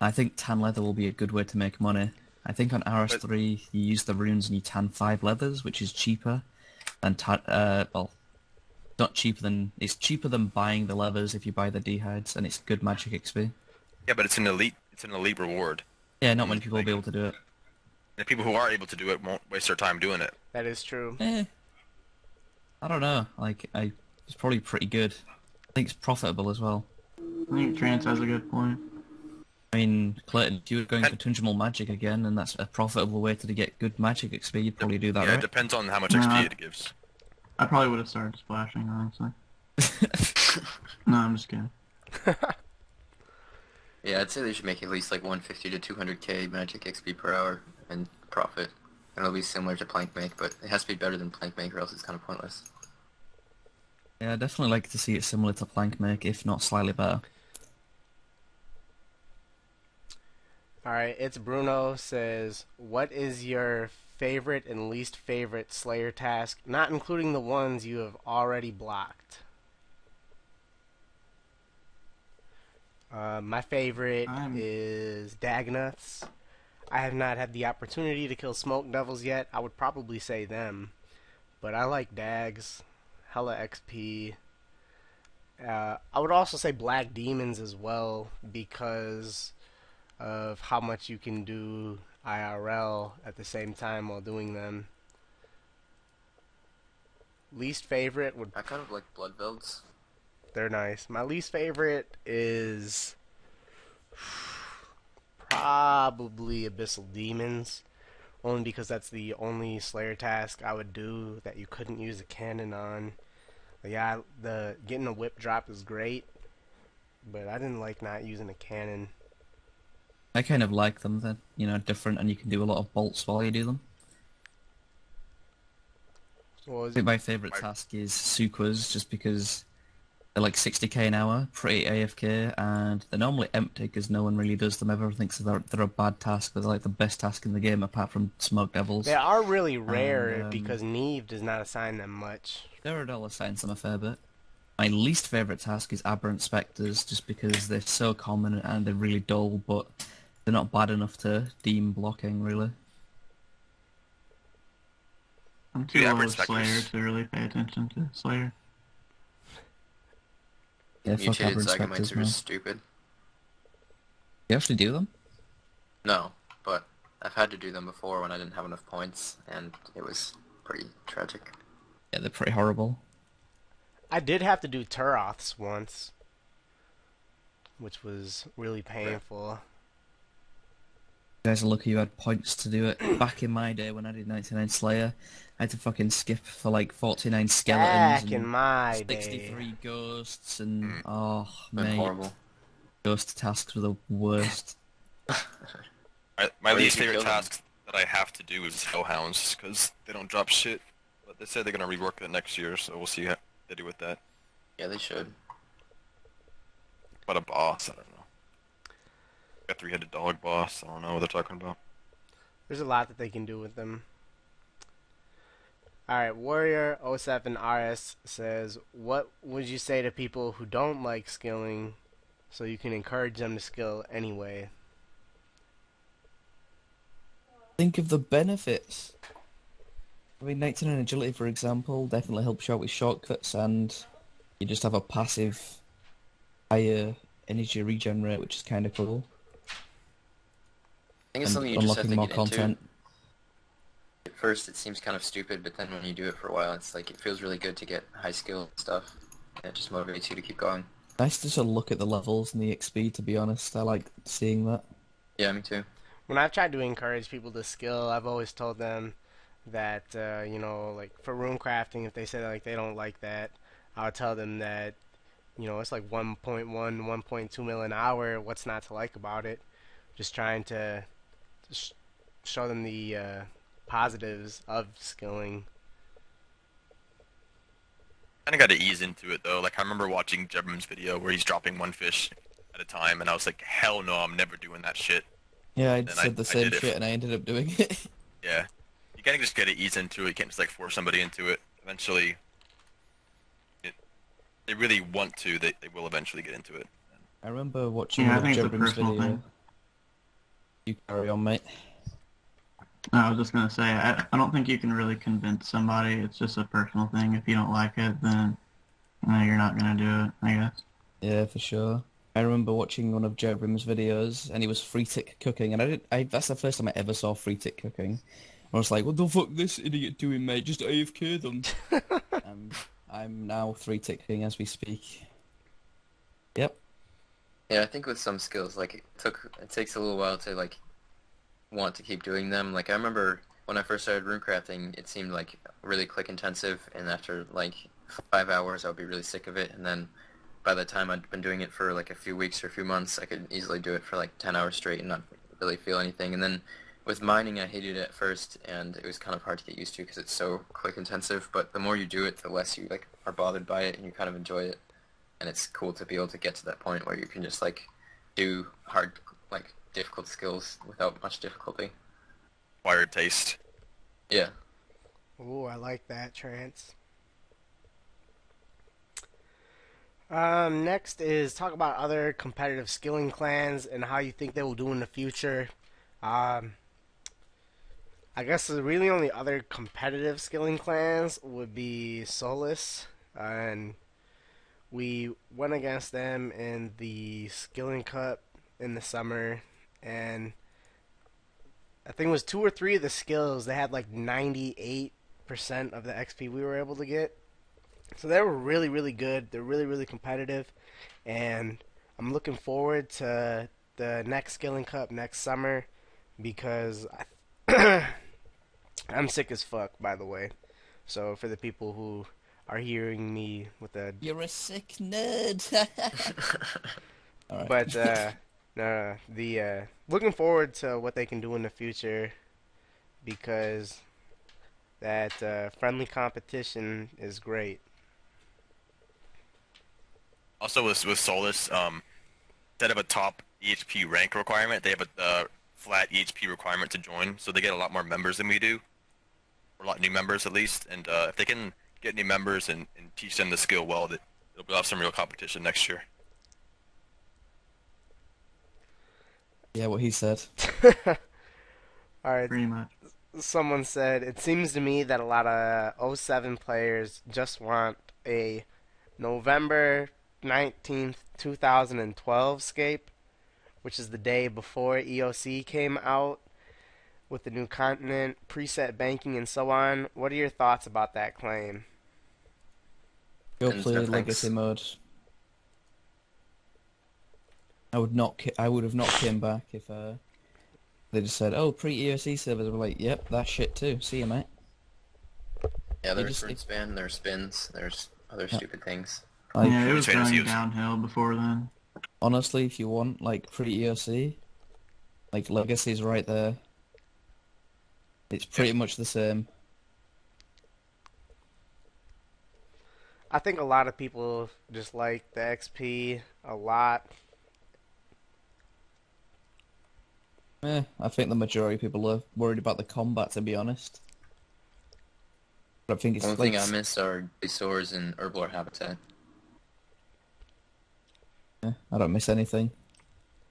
[SPEAKER 2] I think tan leather will be a good way to make money. I think on RS3 you use the runes and you tan five leathers, which is cheaper than ta- uh, well, not cheaper than it's cheaper than buying the leathers if you buy the dehides, and it's good magic XP.
[SPEAKER 3] Yeah, but it's an elite. It's an elite reward.
[SPEAKER 2] Yeah, not many people will be able to do it.
[SPEAKER 3] The people who are able to do it won't waste their time doing it.
[SPEAKER 1] That is true.
[SPEAKER 2] Eh, I don't know. Like, I it's probably pretty good. I think it's profitable as well.
[SPEAKER 5] I think Trance has a good point.
[SPEAKER 2] I mean, Clayton, if you were going for Tungible Magic again, and that's a profitable way to get good magic XP, you'd probably do that,
[SPEAKER 3] yeah, it depends on how much
[SPEAKER 5] Nah.
[SPEAKER 3] XP it gives.
[SPEAKER 5] I probably would have started splashing, honestly. no, I'm just kidding.
[SPEAKER 4] Yeah, I'd say they should make at least like 150 to 200k magic XP per hour and profit. And it'll be similar to Plank Make, but it has to be better than Plank Make or else it's kind of pointless.
[SPEAKER 2] Yeah, I'd definitely like to see it similar to Plank Make, if not slightly better.
[SPEAKER 1] All right, it's Bruno says, "What is your favorite and least favorite Slayer task, not including the ones you have already blocked?" Uh, my favorite
[SPEAKER 5] I'm-
[SPEAKER 1] is Dagnuts. I have not had the opportunity to kill Smoke Devils yet. I would probably say them, but I like Dags, hella XP. Uh, I would also say Black Demons as well because of how much you can do IRL at the same time while doing them. Least favorite would
[SPEAKER 4] I kind of like Bloodvelds.
[SPEAKER 1] they're nice. My least favorite is probably Abyssal Demons, only because that's the only Slayer task I would do that you couldn't use a cannon on. But yeah, the getting a whip drop is great, but I didn't like not using a cannon.
[SPEAKER 2] I kind of like them, they're, you know, different, and you can do a lot of bolts while you do them.
[SPEAKER 1] What
[SPEAKER 2] I think my favourite task is Suqahs, just because they're like 60k an hour, pretty AFK, and they're normally empty because no one really does them ever. thinks they're, they're a bad task, but they're like the best task in the game apart from Smoke Devils.
[SPEAKER 1] They are really rare
[SPEAKER 2] um,
[SPEAKER 1] because Nieve does not assign them much.
[SPEAKER 2] Gyarados assigns them a fair bit. My least favourite task is Aberrant Spectres, just because they're so common and they're really dull, but they're not bad enough to deem blocking, really.
[SPEAKER 5] I'm too
[SPEAKER 3] Yeah,
[SPEAKER 5] low of Slayer to really pay attention to Slayer.
[SPEAKER 2] Yeah,
[SPEAKER 4] Mutated
[SPEAKER 2] Aberrant
[SPEAKER 4] Zygomites
[SPEAKER 2] Spectres,
[SPEAKER 4] are just stupid.
[SPEAKER 2] You actually do them?
[SPEAKER 4] No, but I've had to do them before when I didn't have enough points, and it was pretty tragic.
[SPEAKER 2] Yeah, they're pretty horrible.
[SPEAKER 1] I did have to do Turoths once, which was really painful.
[SPEAKER 2] You guys are lucky you had points to do it. Back in my day when I did 99 Slayer, I had to fucking skip for like 49 skeletons
[SPEAKER 1] Back in my
[SPEAKER 2] 63
[SPEAKER 1] day.
[SPEAKER 2] ghosts and
[SPEAKER 3] Mm.
[SPEAKER 2] oh
[SPEAKER 4] man.
[SPEAKER 2] mate,
[SPEAKER 4] horrible.
[SPEAKER 2] ghost tasks were the worst.
[SPEAKER 3] My, my least favorite
[SPEAKER 4] kill them.
[SPEAKER 3] task that I have to do is Hellhounds because they don't drop shit. But they said they're gonna rework it next year, so we'll see how they do with that.
[SPEAKER 4] Yeah, they should.
[SPEAKER 3] But a boss, I don't know. A three-headed dog boss, I don't know what they're talking about.
[SPEAKER 1] There's a lot that they can do with them. Alright, Warrior 07 RS says, What would you say to people who don't like skilling so you can encourage them to skill anyway?
[SPEAKER 2] Think of the benefits. I mean, 99 agility, for example, definitely helps you out with shortcuts, and you just have a passive higher energy regenerate, which is kind of cool.
[SPEAKER 4] I think it's something you just have
[SPEAKER 2] unlocking
[SPEAKER 4] to
[SPEAKER 2] more
[SPEAKER 4] get
[SPEAKER 2] content.
[SPEAKER 4] into. At first, it seems kind of stupid, but then when you do it for a while, it's like it feels really good to get high skill stuff. And it just motivates you to keep going.
[SPEAKER 2] Nice to just look at the levels and the XP, to be honest. I like seeing that.
[SPEAKER 4] Yeah, me too.
[SPEAKER 1] when I've tried to encourage people to skill, I've always told them that uh, you know, like for rune crafting, if they say like they don't like that, I'll tell them that you know it's like 1.1, 1.2 mil an hour. What's not to like about it? Just trying to sh- show them the uh, positives of skilling.
[SPEAKER 3] Kind of got to ease into it though. Like I remember watching Jebrim's video where he's dropping one fish at a time, and I was like, hell no, I'm never doing that shit.
[SPEAKER 2] Yeah, I said
[SPEAKER 3] I-
[SPEAKER 2] the same
[SPEAKER 3] did it.
[SPEAKER 2] shit, and I ended up doing it.
[SPEAKER 3] Yeah, you gotta just gotta ease into it. You can't just like force somebody into it. Eventually, it, they really want to. They they will eventually get into it.
[SPEAKER 2] I remember watching
[SPEAKER 5] Yeah, I
[SPEAKER 2] one of
[SPEAKER 5] think it's a Jebrim's
[SPEAKER 2] video.
[SPEAKER 5] thing.
[SPEAKER 2] You carry on, mate.
[SPEAKER 5] I was just gonna say, I, I don't think you can really convince somebody. It's just a personal thing. If you don't like it, then no, you're not gonna do it. I guess.
[SPEAKER 2] Yeah, for sure. I remember watching one of Jebrim's videos, and he was three tick cooking, and I did. I that's the first time I ever saw three tick cooking. I was like, "What the fuck this idiot doing, mate? Just AFK them." and I'm now three ticking as we speak. Yep.
[SPEAKER 4] Yeah, I think with some skills, like it took, it takes a little while to like want to keep doing them. Like I remember when I first started runecrafting, it seemed like really click intensive, and after like five hours, I would be really sick of it. And then by the time I'd been doing it for like a few weeks or a few months, I could easily do it for like ten hours straight and not really feel anything. And then with mining, I hated it at first, and it was kind of hard to get used to because it's so click intensive. But the more you do it, the less you like are bothered by it, and you kind of enjoy it and it's cool to be able to get to that point where you can just like do hard like difficult skills without much difficulty
[SPEAKER 3] Acquired taste.
[SPEAKER 4] yeah
[SPEAKER 1] Ooh, I like that, Trance. Um, next is talk about other competitive skilling clans and how you think they will do in the future. Um, I guess the really only other competitive skilling clans would be Solus, and we went against them in the Skilling Cup in the summer, and I think it was two or three of the skills they had like 98 percent of the XP we were able to get. So they were really, really good. They're really, really competitive, and I'm looking forward to the next Skilling Cup next summer because I, I'm sick as fuck. By the way, so for the people who are hearing me with a
[SPEAKER 2] You're a sick nerd. All right.
[SPEAKER 1] but uh, no, the uh, looking forward to what they can do in the future because that uh, friendly competition is great.
[SPEAKER 3] Also, with with Solus, um, instead of a top EHP rank requirement, they have a uh, flat EHP requirement to join, so they get a lot more members than we do, or a lot new members at least. And uh, if they can get new members and, and teach them the skill well, that they'll have some real competition next year.
[SPEAKER 2] yeah, what he said.
[SPEAKER 1] All right,
[SPEAKER 5] Pretty much.
[SPEAKER 1] someone said it seems to me that a lot of 07 players just want a November 19th, 2012 scape, which is the day before EOC came out with the new continent, preset banking, and so on. What are your thoughts about that claim?
[SPEAKER 2] Go play
[SPEAKER 4] no thanks.
[SPEAKER 2] legacy mode. I would not. Ki- I would have not came back if uh, they just said, "Oh, pre-EOC servers." We're like, "Yep, that shit too." See you, mate.
[SPEAKER 4] yeah
[SPEAKER 2] They
[SPEAKER 4] there's
[SPEAKER 2] just-
[SPEAKER 4] sprint
[SPEAKER 2] it-
[SPEAKER 4] there's spins there's other
[SPEAKER 2] Yeah.
[SPEAKER 4] stupid things
[SPEAKER 2] Like,
[SPEAKER 5] yeah, it was going
[SPEAKER 3] use.
[SPEAKER 5] downhill before then.
[SPEAKER 2] honestly, if you want like pre-EOC, like legacy's right there. It's pretty much the same.
[SPEAKER 1] I think a lot of people just like the XP a lot.
[SPEAKER 2] Eh, I think the majority of people are worried about the combat, to be honest. But I think it's
[SPEAKER 4] one
[SPEAKER 2] like
[SPEAKER 4] thing i miss are swords and Herblore Habitat
[SPEAKER 2] eh, I don't miss anything.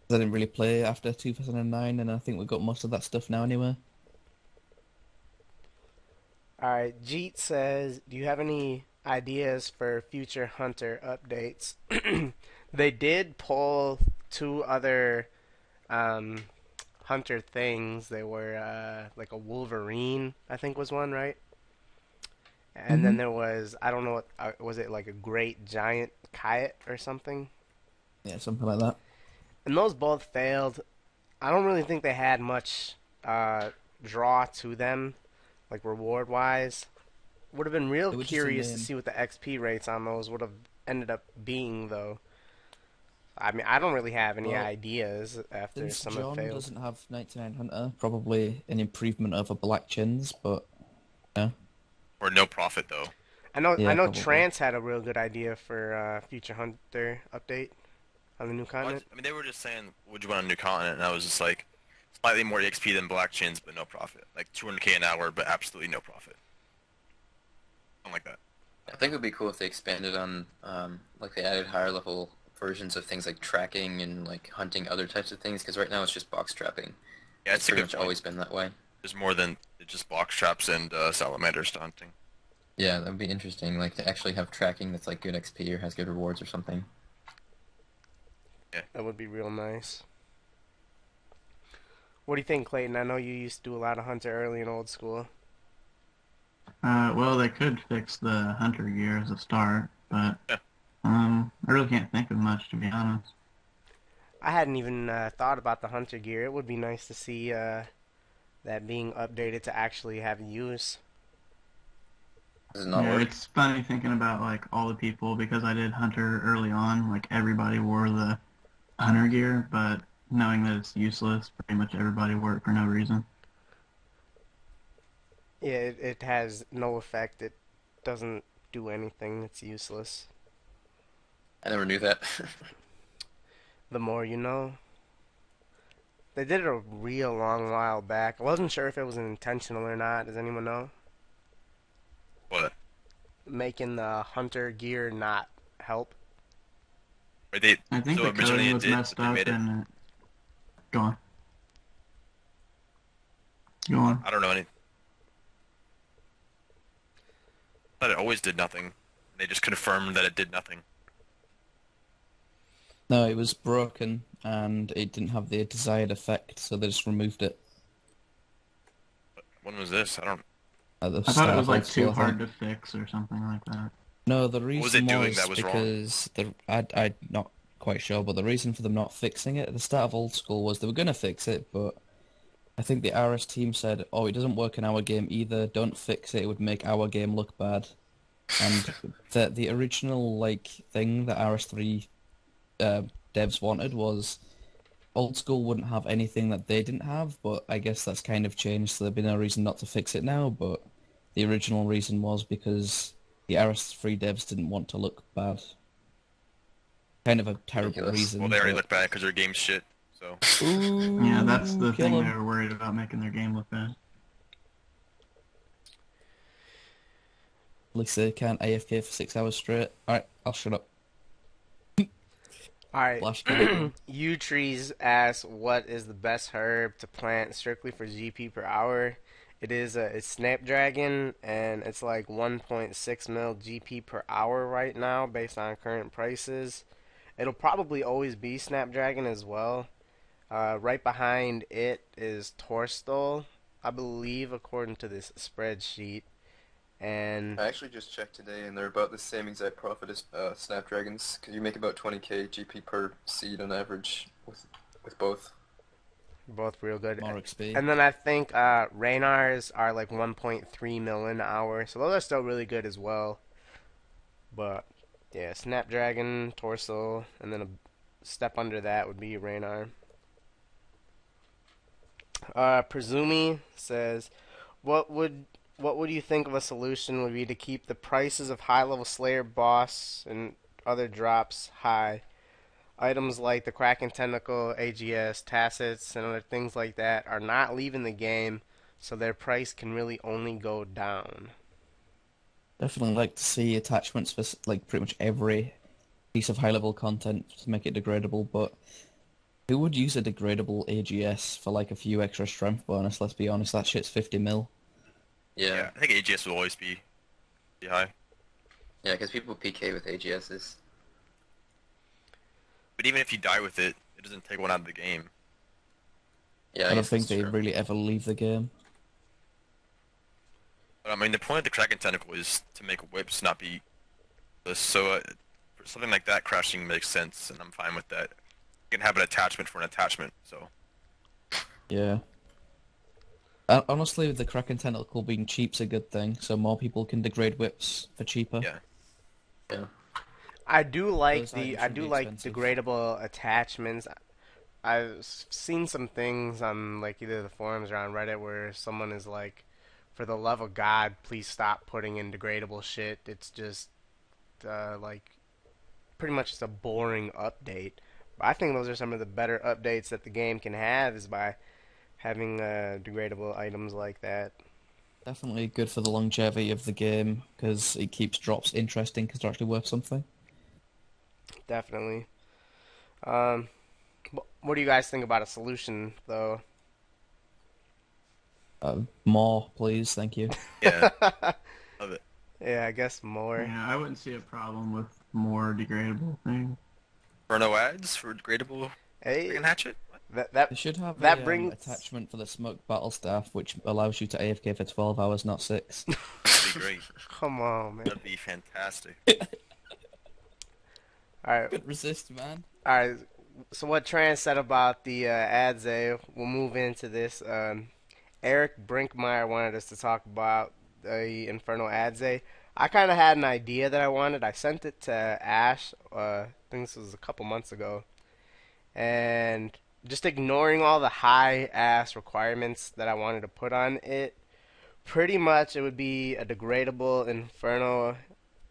[SPEAKER 2] I didn't really play after 2009, and I think we've got most of that stuff now anyway.
[SPEAKER 1] All right, Jeet says, "Do you have any ideas for future Hunter updates?" they did pull two other um, Hunter things. They were uh, like a Wolverine, I think was one, right? And then
[SPEAKER 2] Mhm.
[SPEAKER 1] there was I don't know what uh, was it like a great giant kite or something.
[SPEAKER 2] Yeah, something like that.
[SPEAKER 1] And those both failed. I don't really think they had much uh, draw to them, like reward wise. Would have been real
[SPEAKER 2] They were just a
[SPEAKER 1] curious to see what the XP rates on those would have ended up being, though. I mean, I don't really have any
[SPEAKER 2] Well,
[SPEAKER 1] ideas after
[SPEAKER 2] Since
[SPEAKER 1] some
[SPEAKER 2] John
[SPEAKER 1] have failed.
[SPEAKER 2] doesn't have 99 Hunter, probably an improvement over Black Chins, but yeah.
[SPEAKER 3] Or no profit though.
[SPEAKER 1] I know,
[SPEAKER 2] Yeah,
[SPEAKER 1] I know.
[SPEAKER 2] probably.
[SPEAKER 1] Trance had a real good idea for uh, Future Hunter update on the new continent.
[SPEAKER 3] I mean, they were just saying, "Would you want a new continent?" And I was just like, slightly more XP than Black Chins, but no profit. Like 200k an hour, but absolutely no profit. Something like that.
[SPEAKER 4] I think it would be cool if they expanded on, um, like they added higher level versions of things like tracking and like hunting other types of things. Because right now it's just box trapping.
[SPEAKER 3] Yeah,
[SPEAKER 4] It's
[SPEAKER 3] it's a
[SPEAKER 4] pretty much
[SPEAKER 3] point.
[SPEAKER 4] always been that way.
[SPEAKER 3] There's more than just box traps and uh, salamanders to hunting.
[SPEAKER 4] Yeah, that would be interesting. Like to actually have tracking that's like good XP or has good rewards or something.
[SPEAKER 1] Yeah, that would be real nice. What do you think, Clayton? I know you used to do a lot of Hunter early in old school.
[SPEAKER 5] Uh, well, they could fix the hunter gear as a start, but um, I really can't think of much to be honest.
[SPEAKER 1] I hadn't even uh, thought about the hunter gear. It would be nice to see uh, that being updated to actually have use.
[SPEAKER 4] Not
[SPEAKER 5] yeah, it's funny thinking about like all the people because I did hunter early on. Like everybody wore the hunter gear, but knowing that it's useless, pretty much everybody wore it for no reason.
[SPEAKER 1] Yeah, it, it has no effect. It doesn't do anything. It's useless.
[SPEAKER 4] I never knew that.
[SPEAKER 1] The more you know. They did it a real long while back. I wasn't sure if it was intentional or not. Does anyone know?
[SPEAKER 3] What?
[SPEAKER 1] Making the hunter gear not help.
[SPEAKER 3] Or they?
[SPEAKER 5] I think
[SPEAKER 3] So
[SPEAKER 5] the
[SPEAKER 3] originally
[SPEAKER 5] coding
[SPEAKER 3] it
[SPEAKER 5] was
[SPEAKER 3] did,
[SPEAKER 5] messed up and it... Go on. Go on.
[SPEAKER 3] I don't know any. But it always did nothing. They just confirmed that it did nothing.
[SPEAKER 2] no, it was broken and it didn't have the desired effect, so they just removed it
[SPEAKER 3] But when was this? I don't.
[SPEAKER 2] at the
[SPEAKER 5] I thought it was like too hard to fix or something like that.
[SPEAKER 2] No, the reason
[SPEAKER 3] was it doing
[SPEAKER 2] was
[SPEAKER 3] that was wrong?
[SPEAKER 2] because the I I'm not quite sure, but the reason for them not fixing it at the start of old school was they were gonna fix it, but I think the RS team said, "Oh, it doesn't work in our game either. Don't fix it. It would make our game look bad." And the the original like thing that RS3 uh, devs wanted was old school wouldn't have anything that they didn't have, but I guess that's kind of changed, so there'd be no reason not to fix it now. But the original reason was because the RS3 devs didn't want to look bad. Kind of a terrible
[SPEAKER 4] Ridiculous.
[SPEAKER 2] reason.
[SPEAKER 3] Well, they already
[SPEAKER 2] but-
[SPEAKER 3] look bad because their game's shit. So
[SPEAKER 2] Ooh,
[SPEAKER 5] Yeah, that's the
[SPEAKER 2] thing
[SPEAKER 5] thing
[SPEAKER 2] 'em.
[SPEAKER 5] they were worried about making their game look bad.
[SPEAKER 2] At least they can't AFK for six hours straight. Alright, I'll shut up.
[SPEAKER 1] Alright.
[SPEAKER 2] Flash card.
[SPEAKER 1] U Trees asks what is the best herb to plant strictly for GP per hour. It is a it's Snapdragon and it's like 1.6 mil GP per hour right now based on current prices. It'll probably always be Snapdragon as well. Uh, right behind it is Torstol, I believe, according to this spreadsheet. And
[SPEAKER 4] I actually just checked today, and they're about the same exact profit as uh, Snapdragons. Cause you make about 20k GP per seed on average with with both.
[SPEAKER 1] both real good.
[SPEAKER 2] More XP.
[SPEAKER 1] And then I think uh, Ranarrs are like 1.3 mil an hour, so those are still really good as well. But yeah, Snapdragon, Torstol, and then a step under that would be Ranarr. Uh, Presumi says, "What would what would you think of a solution would be to keep the prices of high level Slayer boss and other drops high?" Items like the Kraken Tentacle, AGS, Tacits, and other things like that are not leaving the game, so their price can really only go down.
[SPEAKER 2] Definitely like to see attachments for like pretty much every piece of high level content to make it degradable, but who would use a degradable AGS for like a few extra strength bonus? Let's be honest, that shit's 50 mil.
[SPEAKER 4] Yeah,
[SPEAKER 3] Yeah, I think AGS will always be, be high.
[SPEAKER 4] yeah, because people PK with AGSs.
[SPEAKER 3] But even if you die with it, it doesn't take one out of the game.
[SPEAKER 4] Yeah,
[SPEAKER 2] I, don't think they
[SPEAKER 4] true.
[SPEAKER 2] really ever leave the game.
[SPEAKER 3] But I mean, the point of the Kraken Tentacle is to make whips not be so uh, for something like that crashing makes sense, and I'm fine with that. You can have an attachment for an attachment, so
[SPEAKER 2] Yeah. Uh, honestly, the Kraken Tentacle being cheap's a good thing, so more people can degrade whips for cheaper.
[SPEAKER 3] yeah.
[SPEAKER 4] Yeah.
[SPEAKER 1] I do like
[SPEAKER 2] Those
[SPEAKER 1] the I do like
[SPEAKER 2] expensive.
[SPEAKER 1] degradable attachments. I've seen some things on like either the forums or on Reddit where someone is like, "For the love of God, please stop putting in degradable shit. It's just uh, like pretty much just a boring update." But I think those are some of the better updates that the game can have is by having uh, degradable items like that.
[SPEAKER 2] Definitely good for the longevity of the game, because it keeps drops interesting, because they're actually worth something.
[SPEAKER 1] Definitely. Um, what do you guys think about a solution though?
[SPEAKER 2] Uh, more, please, thank you.
[SPEAKER 3] Yeah, love it.
[SPEAKER 1] Yeah, I guess more.
[SPEAKER 5] Yeah, I wouldn't see a problem with more degradable things.
[SPEAKER 3] For no ads for degradable
[SPEAKER 1] Hey,
[SPEAKER 3] Kraken Hatchet? What?
[SPEAKER 1] that that
[SPEAKER 2] They should have
[SPEAKER 1] That
[SPEAKER 2] a, um,
[SPEAKER 1] brings-
[SPEAKER 2] attachment for the smoke battle staff, which allows you to AFK for 12 hours, not 6.
[SPEAKER 3] That'd be great.
[SPEAKER 1] come on, man.
[SPEAKER 3] That'd be fantastic.
[SPEAKER 1] All right,
[SPEAKER 2] Couldn't resist, man.
[SPEAKER 1] all right. So what Trance said about the uh, Adze, we'll move into this. Um, Eric Brinkmeyer wanted us to talk about the Inferno Adze. I kind of had an idea that I wanted. I sent it to Ash. Uh, I think this was a couple months ago, and just ignoring all the high ass requirements that I wanted to put on it. Pretty much, it would be a degradable Inferno,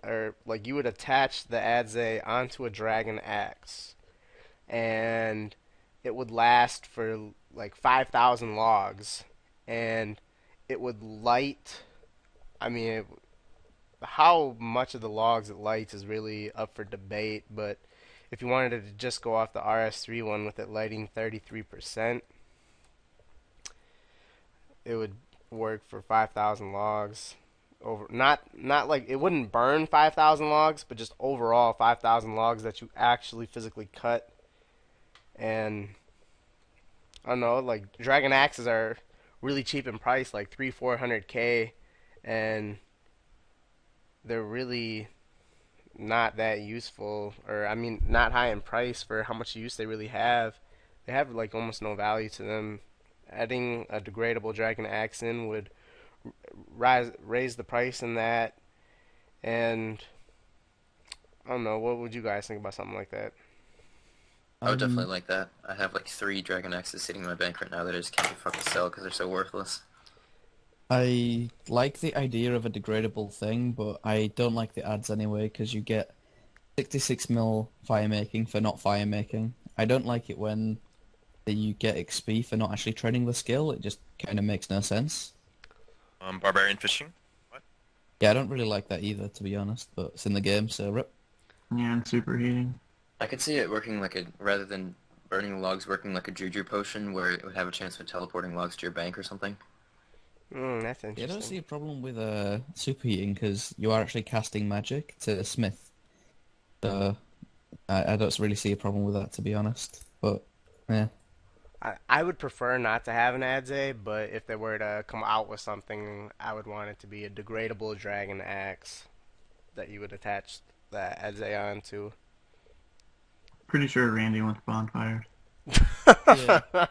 [SPEAKER 1] or like you would attach the Adze onto a Dragon Axe, and it would last for like 5,000 logs, and it would light. I mean, it, how much of the logs it lights is really up for debate, but if you wanted to just go off the RS3 one with it lighting 33%, it would work for 5,000 logs. Over not not like it wouldn't burn 5,000 logs, but just overall 5,000 logs that you actually physically cut. And I don't know, like dragon axes are really cheap in price, like 3 400k and they're really not that useful or I mean not high in price for how much use they really have. They have like almost no value to them. Adding a degradable dragon axe in would rise raise the price in that and I don't know, what would you guys think about something like that?
[SPEAKER 4] I would
[SPEAKER 2] Um,
[SPEAKER 4] definitely like that. I have like three Dragon Axes sitting in my bank right now that I just can't be fucking sell because they're so worthless.
[SPEAKER 2] I like the idea of a degradable thing, but I don't like the Adze anyway because you get 66 mil fire making for not fire making. I don't like it when you get XP for not actually training the skill. It just kind of makes no sense.
[SPEAKER 3] Um, barbarian fishing. What?
[SPEAKER 2] Yeah, I don't really like that either, to be honest. But it's in the game, so rip.
[SPEAKER 5] Yeah, and superheating.
[SPEAKER 4] I could see it working like a rather than burning logs, working like a Juju potion where it would have a chance of teleporting logs to your bank or something.
[SPEAKER 1] Mm, that's
[SPEAKER 2] Yeah, I don't see a problem with uh, superheating because you are actually casting magic to Smith. So I, I don't really see a problem with that, to be honest. But yeah,
[SPEAKER 1] I, I would prefer not to have an Adze, but if they were to come out with something, I would want it to be a degradable dragon axe that you would attach the Adze onto.
[SPEAKER 5] Pretty sure Randy wants bonfires.
[SPEAKER 2] Yeah.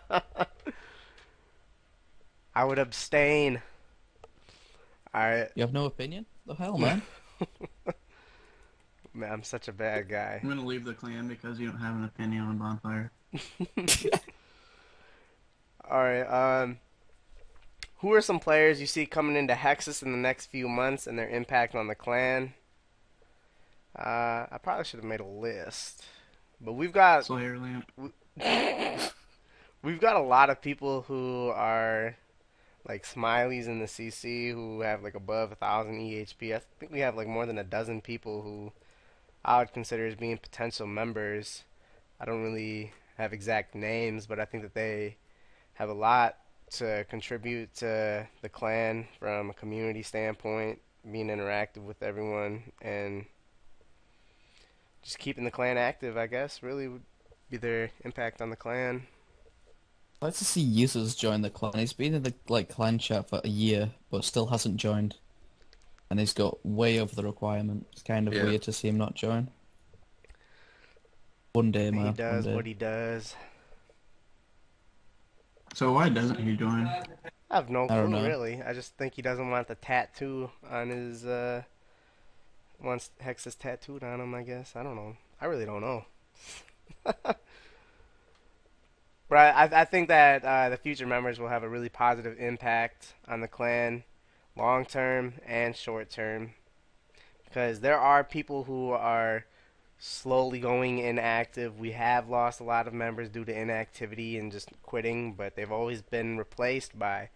[SPEAKER 1] I would abstain. Alright,
[SPEAKER 2] you have no opinion? The hell, man.
[SPEAKER 1] man, I'm such a bad guy.
[SPEAKER 5] I'm gonna leave the clan because you don't have an opinion on bonfire.
[SPEAKER 1] Alright, um, who are some players you see coming into Hexis in the next few months and their impact on the clan? Uh, I probably should have made a list. But we've got
[SPEAKER 5] Slayer lamp.
[SPEAKER 1] We've got a lot of people who are like smileys in the CC who have like above a thousand EHP. I think we have like more than a dozen people who I would consider as being potential members. I don't really have exact names, but I think that they have a lot to contribute to the clan from a community standpoint, being interactive with everyone, and just keeping the clan active. I guess really would be their impact on the clan.
[SPEAKER 2] I'd like to see users join the clan. He's been in the like clan chat for a year, but still hasn't joined. And he's got way over the requirement. It's kind of
[SPEAKER 4] Yeah.
[SPEAKER 2] weird to see him not join. One day, man.
[SPEAKER 1] he does what he does.
[SPEAKER 5] So why doesn't he join?
[SPEAKER 1] I have no
[SPEAKER 2] I
[SPEAKER 1] clue really. I just think he doesn't want the tattoo on his uh wants Hex's tattooed on him, I guess. I don't know. I really don't know. but I, I think that uh, the future members will have a really positive impact on the clan, long term and short term. Because there are people who are slowly going inactive. We have lost a lot of members due to inactivity and just quitting, but they've always been replaced by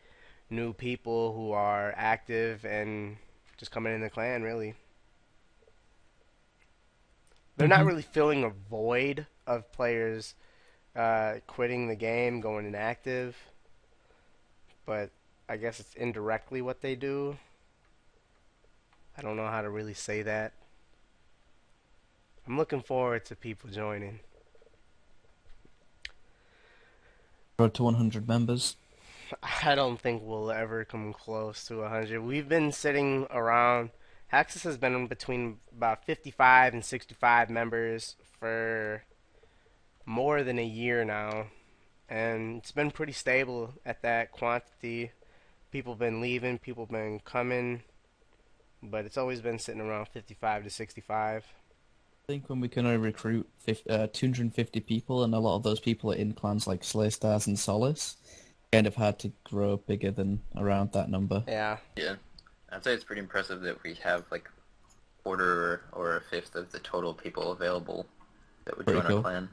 [SPEAKER 1] new people who are active and just coming in the clan, really. They're not
[SPEAKER 2] Mhm.
[SPEAKER 1] really filling a void of players uh, quitting the game, going inactive, but I guess it's indirectly what they do. I don't know how to really say that. I'm looking forward to people joining.
[SPEAKER 2] Road to 100 members.
[SPEAKER 1] I don't think we'll ever come close to 100. We've been sitting around. Hexis has been between about 55 and 65 members for more than a year now, and it's been pretty stable at that quantity. People have been leaving, people have been coming, but it's always been sitting around 55 to 65.
[SPEAKER 2] I think when we can only recruit 50, uh, 250 people, and a lot of those people are in clans like Slay Stars and Solace, kind of hard to grow bigger than around that number.
[SPEAKER 1] Yeah.
[SPEAKER 4] Yeah, I'd say it's pretty impressive that we have like quarter or a fifth of the total people available that would
[SPEAKER 2] Pretty
[SPEAKER 4] join
[SPEAKER 2] cool.
[SPEAKER 4] our clan.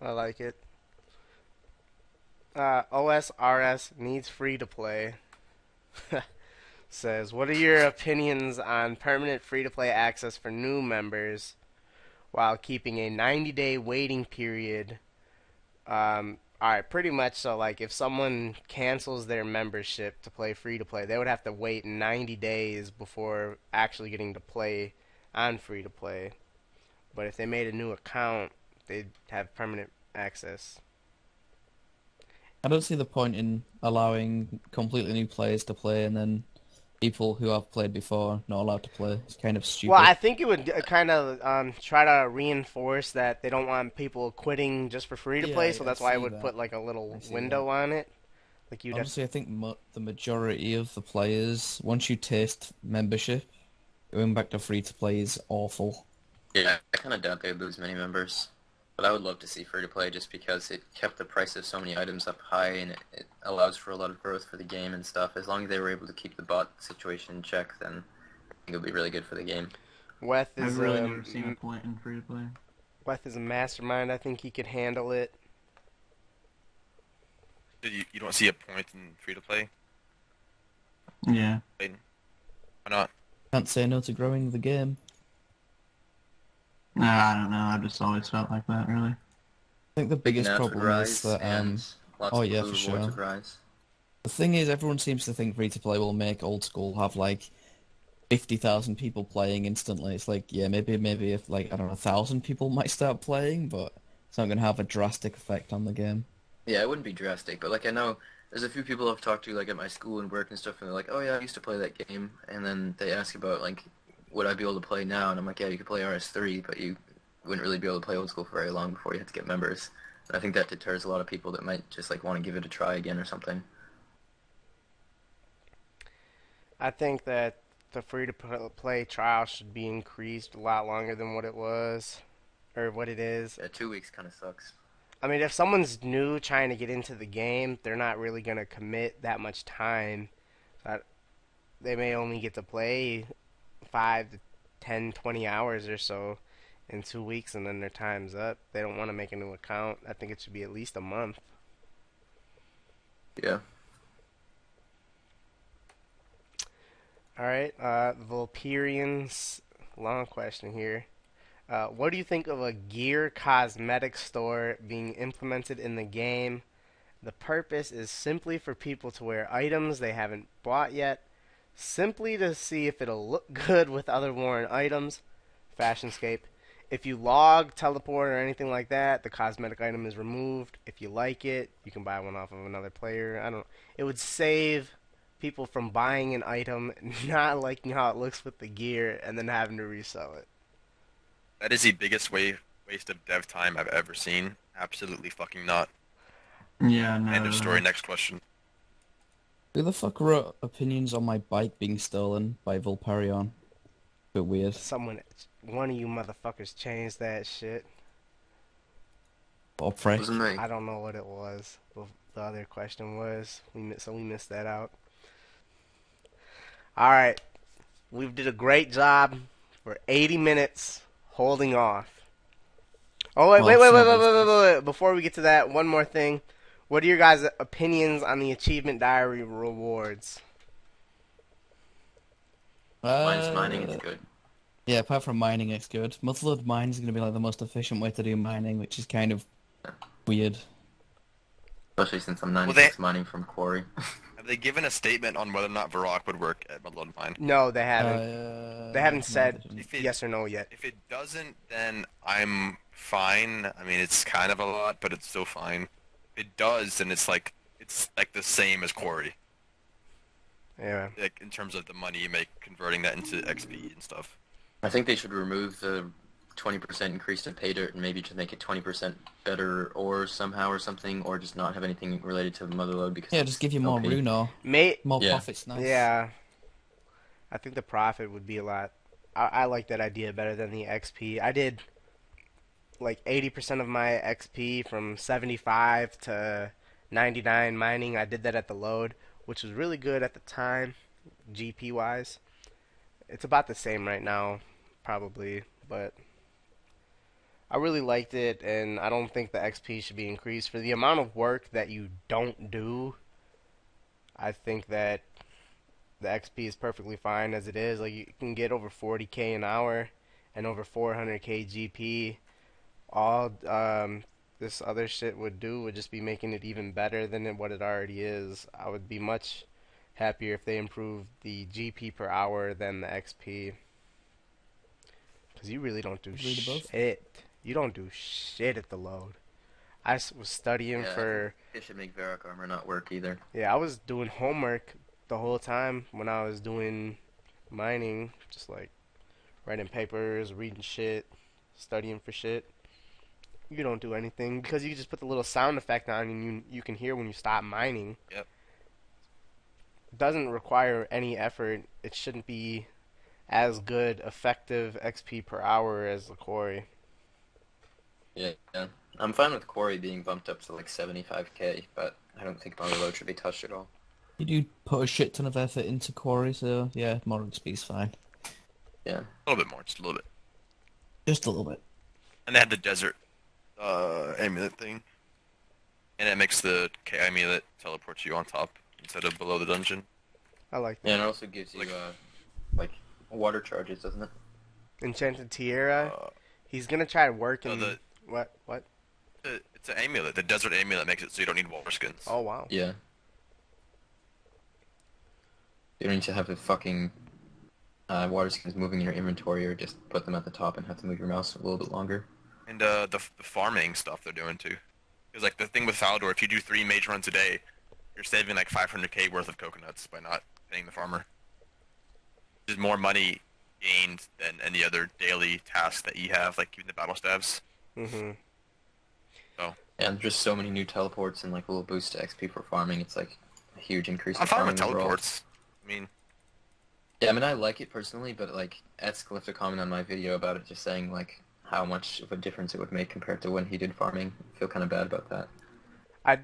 [SPEAKER 1] I like it. Uh, OSRS needs free to play. Says, what are your opinions on permanent free to play access for new members while keeping a 90 day waiting period? Um, alright, pretty much so. Like, if someone cancels their membership to play free to play, they would have to wait 90 days before actually getting to play on free to play. But if they made a new account, they'd have permanent access.
[SPEAKER 2] I don't see the point in allowing completely new players to play and then people who have played before not allowed to play. It's kind of stupid.
[SPEAKER 1] Well, I think it would kind of um, try to reinforce that they don't want people quitting just for free to
[SPEAKER 2] Yeah,
[SPEAKER 1] play, so
[SPEAKER 2] I
[SPEAKER 1] that's why I would
[SPEAKER 2] that.
[SPEAKER 1] put like a little
[SPEAKER 2] I see
[SPEAKER 1] window on it. Like you'd have
[SPEAKER 2] Honestly, I think mo- the majority of the players, once you taste membership, going back to free to play is awful.
[SPEAKER 4] Yeah, I kind of doubt they'd lose many members, but I would love to see free to play just because it kept the price of so many items up high and it, it allows for a lot of growth for the game and stuff. As long as they were able to keep the bot situation in check, then I think it'll be really good for the game.
[SPEAKER 1] Weath is
[SPEAKER 5] I've really
[SPEAKER 1] um,
[SPEAKER 5] never seen a point in free to play.
[SPEAKER 1] Weath is a mastermind. I think he could handle it.
[SPEAKER 3] You, you don't see a point in free to play?
[SPEAKER 5] Yeah.
[SPEAKER 3] Why not?
[SPEAKER 2] Can't say no to growing the game.
[SPEAKER 5] Nah, I don't know. I've just always felt like that, really.
[SPEAKER 2] I think the biggest
[SPEAKER 4] Nats
[SPEAKER 2] problem is that um,
[SPEAKER 4] and
[SPEAKER 2] oh, yeah, for sure. the thing is, everyone seems to think free to play will make old school have like fifty thousand people playing instantly. It's like, yeah, maybe maybe if like I don't know, a thousand people might start playing, but it's not gonna have a drastic effect on the game.
[SPEAKER 4] Yeah, it wouldn't be drastic, but like I know there's a few people I've talked to like at my school and work and stuff, and they're like, "Oh yeah, I used to play that game," and then they ask about like, would I be able to play now? And I'm like, "Yeah, you could play RS3, but you wouldn't really be able to play old school for very long before you had to get members." And I think that deters a lot of people that might just like want to give it a try again or something.
[SPEAKER 1] I think that the free to play trial should be increased a lot longer than what it was, or what it is.
[SPEAKER 4] Yeah, two weeks kind of sucks.
[SPEAKER 1] I mean, if someone's new trying to get into the game, they're not really gonna commit that much time. That they may only get to play five to 10, 20 hours or so in two weeks, and then their time's up. They don't want to make a new account. I think it should be at least a month.
[SPEAKER 4] Yeah.
[SPEAKER 1] All right, uh, Vulperians. Long question here. Uh, what do you think of a gear cosmetic store being implemented in the game The purpose is simply for people to wear items they haven't bought yet, simply to see if it'll look good with other worn items. Fashionscape. If you log, teleport, or anything like that, the cosmetic item is removed. If you like it, you can buy one off of another player. I don't. It would save people from buying an item, not liking how it looks with the gear, and then having to resell it.
[SPEAKER 3] That is the biggest wa- waste of dev time I've ever seen. Absolutely fucking not.
[SPEAKER 5] Yeah, no.
[SPEAKER 3] End of story. Next question.
[SPEAKER 2] Who the fuck wrote opinions on my bike being stolen by Volparion? Bit weird.
[SPEAKER 1] Someone, one of you motherfuckers, changed that shit.
[SPEAKER 2] Or prick.
[SPEAKER 4] Wasn't me.
[SPEAKER 1] I don't know what it was. But the other question was, we mi- so we missed that out. All right, we did a great job for 80 minutes holding off. Oh wait,
[SPEAKER 2] Well,
[SPEAKER 1] wait, wait,
[SPEAKER 2] some
[SPEAKER 1] wait,
[SPEAKER 2] of
[SPEAKER 1] wait, wait, wait, wait! Before we get to that, one more thing. What are your guys' opinions on the achievement diary rewards?
[SPEAKER 4] Mine's mining,
[SPEAKER 2] Uh,
[SPEAKER 4] it's good.
[SPEAKER 2] Yeah, apart from mining, it's good. Motherlode mine is going to be like the most efficient way to do mining, which is kind of weird.
[SPEAKER 4] Especially since I'm
[SPEAKER 3] they-
[SPEAKER 4] 96 mining from Quarry.
[SPEAKER 3] Have they given a statement on whether or not Varrock would work at Motherlode Mine?
[SPEAKER 1] No, they haven't.
[SPEAKER 2] Uh,
[SPEAKER 1] they haven't
[SPEAKER 2] no,
[SPEAKER 1] said
[SPEAKER 2] they
[SPEAKER 3] it-
[SPEAKER 1] yes or no yet.
[SPEAKER 3] If it doesn't, then I'm fine. I mean, it's kind of a lot, but it's still fine. If it does, then it's like it's like the same as Quarry,
[SPEAKER 1] Yeah.
[SPEAKER 3] like in terms of the money you make converting that into XP and stuff.
[SPEAKER 4] I think they should remove the 20% increase in pay dirt and maybe just make it 20% better or somehow or something, or just not have anything related to Motherlode because
[SPEAKER 2] Yeah, just give you more
[SPEAKER 4] OP.
[SPEAKER 2] Runo.
[SPEAKER 1] Mate,
[SPEAKER 2] More
[SPEAKER 4] Yeah.
[SPEAKER 2] profits, nice.
[SPEAKER 1] Yeah. I think the profit would be a lot. I, I like that idea better than the XP. I did like 80% of my XP from 75 to 99 mining. I did that at the load, which was really good at the time, GP wise. It's about the same right now, probably, but I really liked it, and I don't think the XP should be increased for the amount of work that you don't do. I think that the XP is perfectly fine as it is. Like you can get over 40k an hour and over 400k GP. All um, this other shit would do would just be making it even better than what it already is. I would be much happier if they improved the GP per hour than the XP. Because you really don't do
[SPEAKER 2] Agree to both.
[SPEAKER 1] shit. You don't do shit at the load. I was studying
[SPEAKER 4] Yeah,
[SPEAKER 1] for.
[SPEAKER 4] It should make Varrock armor not work either.
[SPEAKER 1] Yeah, I was doing homework the whole time when I was doing mining, just like writing papers, reading shit, studying for shit. You don't do anything because you just put the little sound effect on and you you can hear when you stop mining.
[SPEAKER 3] Yep.
[SPEAKER 1] Doesn't require any effort. It shouldn't be as good effective XP per hour as the quarry.
[SPEAKER 4] Yeah, yeah. I'm fine with Quarry being bumped up to like 75k, but I don't think Motherlode should be touched at all.
[SPEAKER 2] You do put a shit ton of effort into Quarry, so yeah, more XP is fine.
[SPEAKER 4] Yeah.
[SPEAKER 3] A little bit more, just a little bit.
[SPEAKER 2] Just a little bit.
[SPEAKER 3] And they had the desert uh, amulet thing, and it makes the K amulet teleport you on top instead of below the dungeon.
[SPEAKER 1] I like
[SPEAKER 4] Yeah,
[SPEAKER 1] that.
[SPEAKER 4] and it also gives you
[SPEAKER 3] Like-
[SPEAKER 4] uh, like water charges, doesn't it?
[SPEAKER 1] Enchanted Tierra.
[SPEAKER 3] Uh,
[SPEAKER 1] He's gonna try working.
[SPEAKER 3] no, the-
[SPEAKER 1] what? What?
[SPEAKER 3] it- it's an amulet. The desert amulet makes it so you don't need water skins.
[SPEAKER 1] Oh wow.
[SPEAKER 4] Yeah. You don't need to have the fucking uh, water skins moving in your inventory, or just put them at the top and have to move your mouse a little bit longer.
[SPEAKER 3] And uh, the, the farming stuff they're doing too. Because like the thing with Falador, if you do three mage runs a day, you're saving like 500k worth of coconuts by not paying the farmer. There's more money gained than any other daily task that you have, like even the battle stabs.
[SPEAKER 1] Mhm.
[SPEAKER 4] Yeah, and just so many new teleports and like a little boost to XP for farming. It's like a huge increase.
[SPEAKER 3] I'm
[SPEAKER 4] in
[SPEAKER 3] fine with
[SPEAKER 4] farming overall.
[SPEAKER 3] teleports. I mean,
[SPEAKER 4] Yeah, I mean I like it personally, but like Etsk left a comment on my video about it, just saying like how much of a difference it would make compared to when he did farming. I feel kind of bad about that.
[SPEAKER 1] I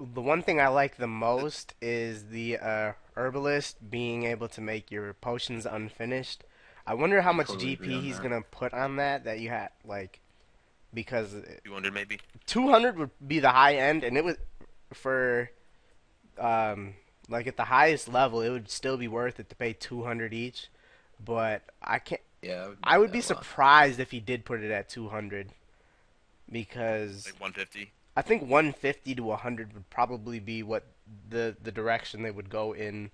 [SPEAKER 1] the one thing I like the most is the uh, herbalist being able to make your potions unfinished. I wonder how much
[SPEAKER 4] Totally
[SPEAKER 1] GP he's
[SPEAKER 4] that.
[SPEAKER 1] gonna put on that that you had like because
[SPEAKER 3] 200 maybe.
[SPEAKER 1] 200 would be the high end and it would for um like at the highest level it would still be worth it to pay 200 each but I can't
[SPEAKER 4] Yeah, I would,
[SPEAKER 1] I would
[SPEAKER 4] like
[SPEAKER 1] be
[SPEAKER 4] that a lot.
[SPEAKER 1] surprised if he did put it at 200 because
[SPEAKER 3] Like 150.
[SPEAKER 1] I think 150 to 100 would probably be what the the direction they would go in.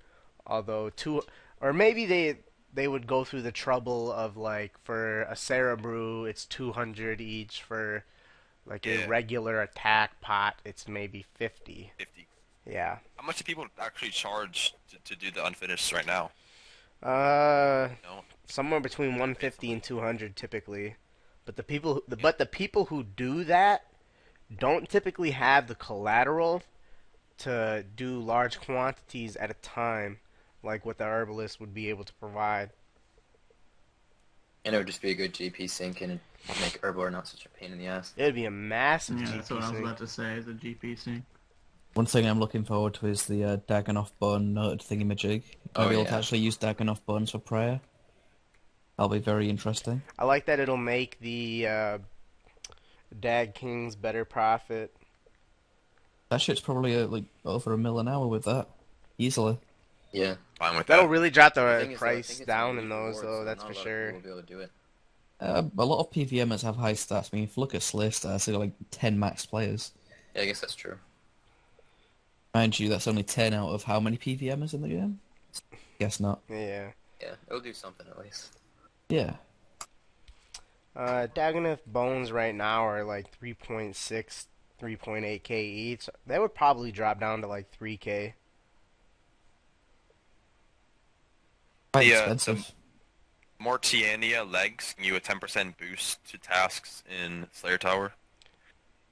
[SPEAKER 1] Although two or maybe they they would go through the trouble of like for a Sarah brew it's 200 each for like
[SPEAKER 3] Yeah.
[SPEAKER 1] a regular attack pot it's maybe 50.
[SPEAKER 3] 50.
[SPEAKER 1] Yeah.
[SPEAKER 3] How much do people actually charge to, to do the unfinished right now?
[SPEAKER 1] Uh
[SPEAKER 3] No.
[SPEAKER 1] Somewhere between 150 and 200 typically. But the people who, the, but the people who do that don't typically have the collateral to do large quantities at a time like what the herbalist would be able to provide.
[SPEAKER 4] And it would just be a good GP sink and make Herblore not such a pain in the ass.
[SPEAKER 1] It would be a massive
[SPEAKER 5] Yeah,
[SPEAKER 1] GP
[SPEAKER 5] that's what I was about to say. Is a GP sink.
[SPEAKER 2] One thing I'm looking forward to is the uh, Dagannoth bone noted thingamajig.
[SPEAKER 4] Oh,
[SPEAKER 2] I'll be able
[SPEAKER 4] yeah.
[SPEAKER 2] to actually use Dagannoth bones for prayer. That'll be very interesting.
[SPEAKER 1] I like that it'll make the uh, Dag Kings better profit.
[SPEAKER 2] That shit's probably uh, like over a mil an hour with that, easily.
[SPEAKER 4] Yeah.
[SPEAKER 3] Fine with
[SPEAKER 1] That'll
[SPEAKER 3] that.
[SPEAKER 1] really drop
[SPEAKER 4] The
[SPEAKER 1] the
[SPEAKER 4] thing is, though,
[SPEAKER 1] price down in those
[SPEAKER 4] reward,
[SPEAKER 1] though,
[SPEAKER 4] so
[SPEAKER 1] that's for
[SPEAKER 4] a lot of
[SPEAKER 1] sure.
[SPEAKER 4] people will be able to do it.
[SPEAKER 2] Uh, a lot of PVMers have high stats. I mean, if you look at Slay stats, they've got like 10 max players.
[SPEAKER 4] Yeah, I guess that's true.
[SPEAKER 2] Mind you, that's only 10 out of how many PVMers in the game? Guess not.
[SPEAKER 1] Yeah.
[SPEAKER 4] Yeah, it'll do something at least.
[SPEAKER 2] Yeah.
[SPEAKER 1] Uh, Dagannoth bones right now are like 3.6, 3.8k each. They would probably drop down to like 3k.
[SPEAKER 2] Quite
[SPEAKER 3] The, uh,
[SPEAKER 2] expensive.
[SPEAKER 3] Morytania legs give you a 10% boost to tasks in Slayer Tower.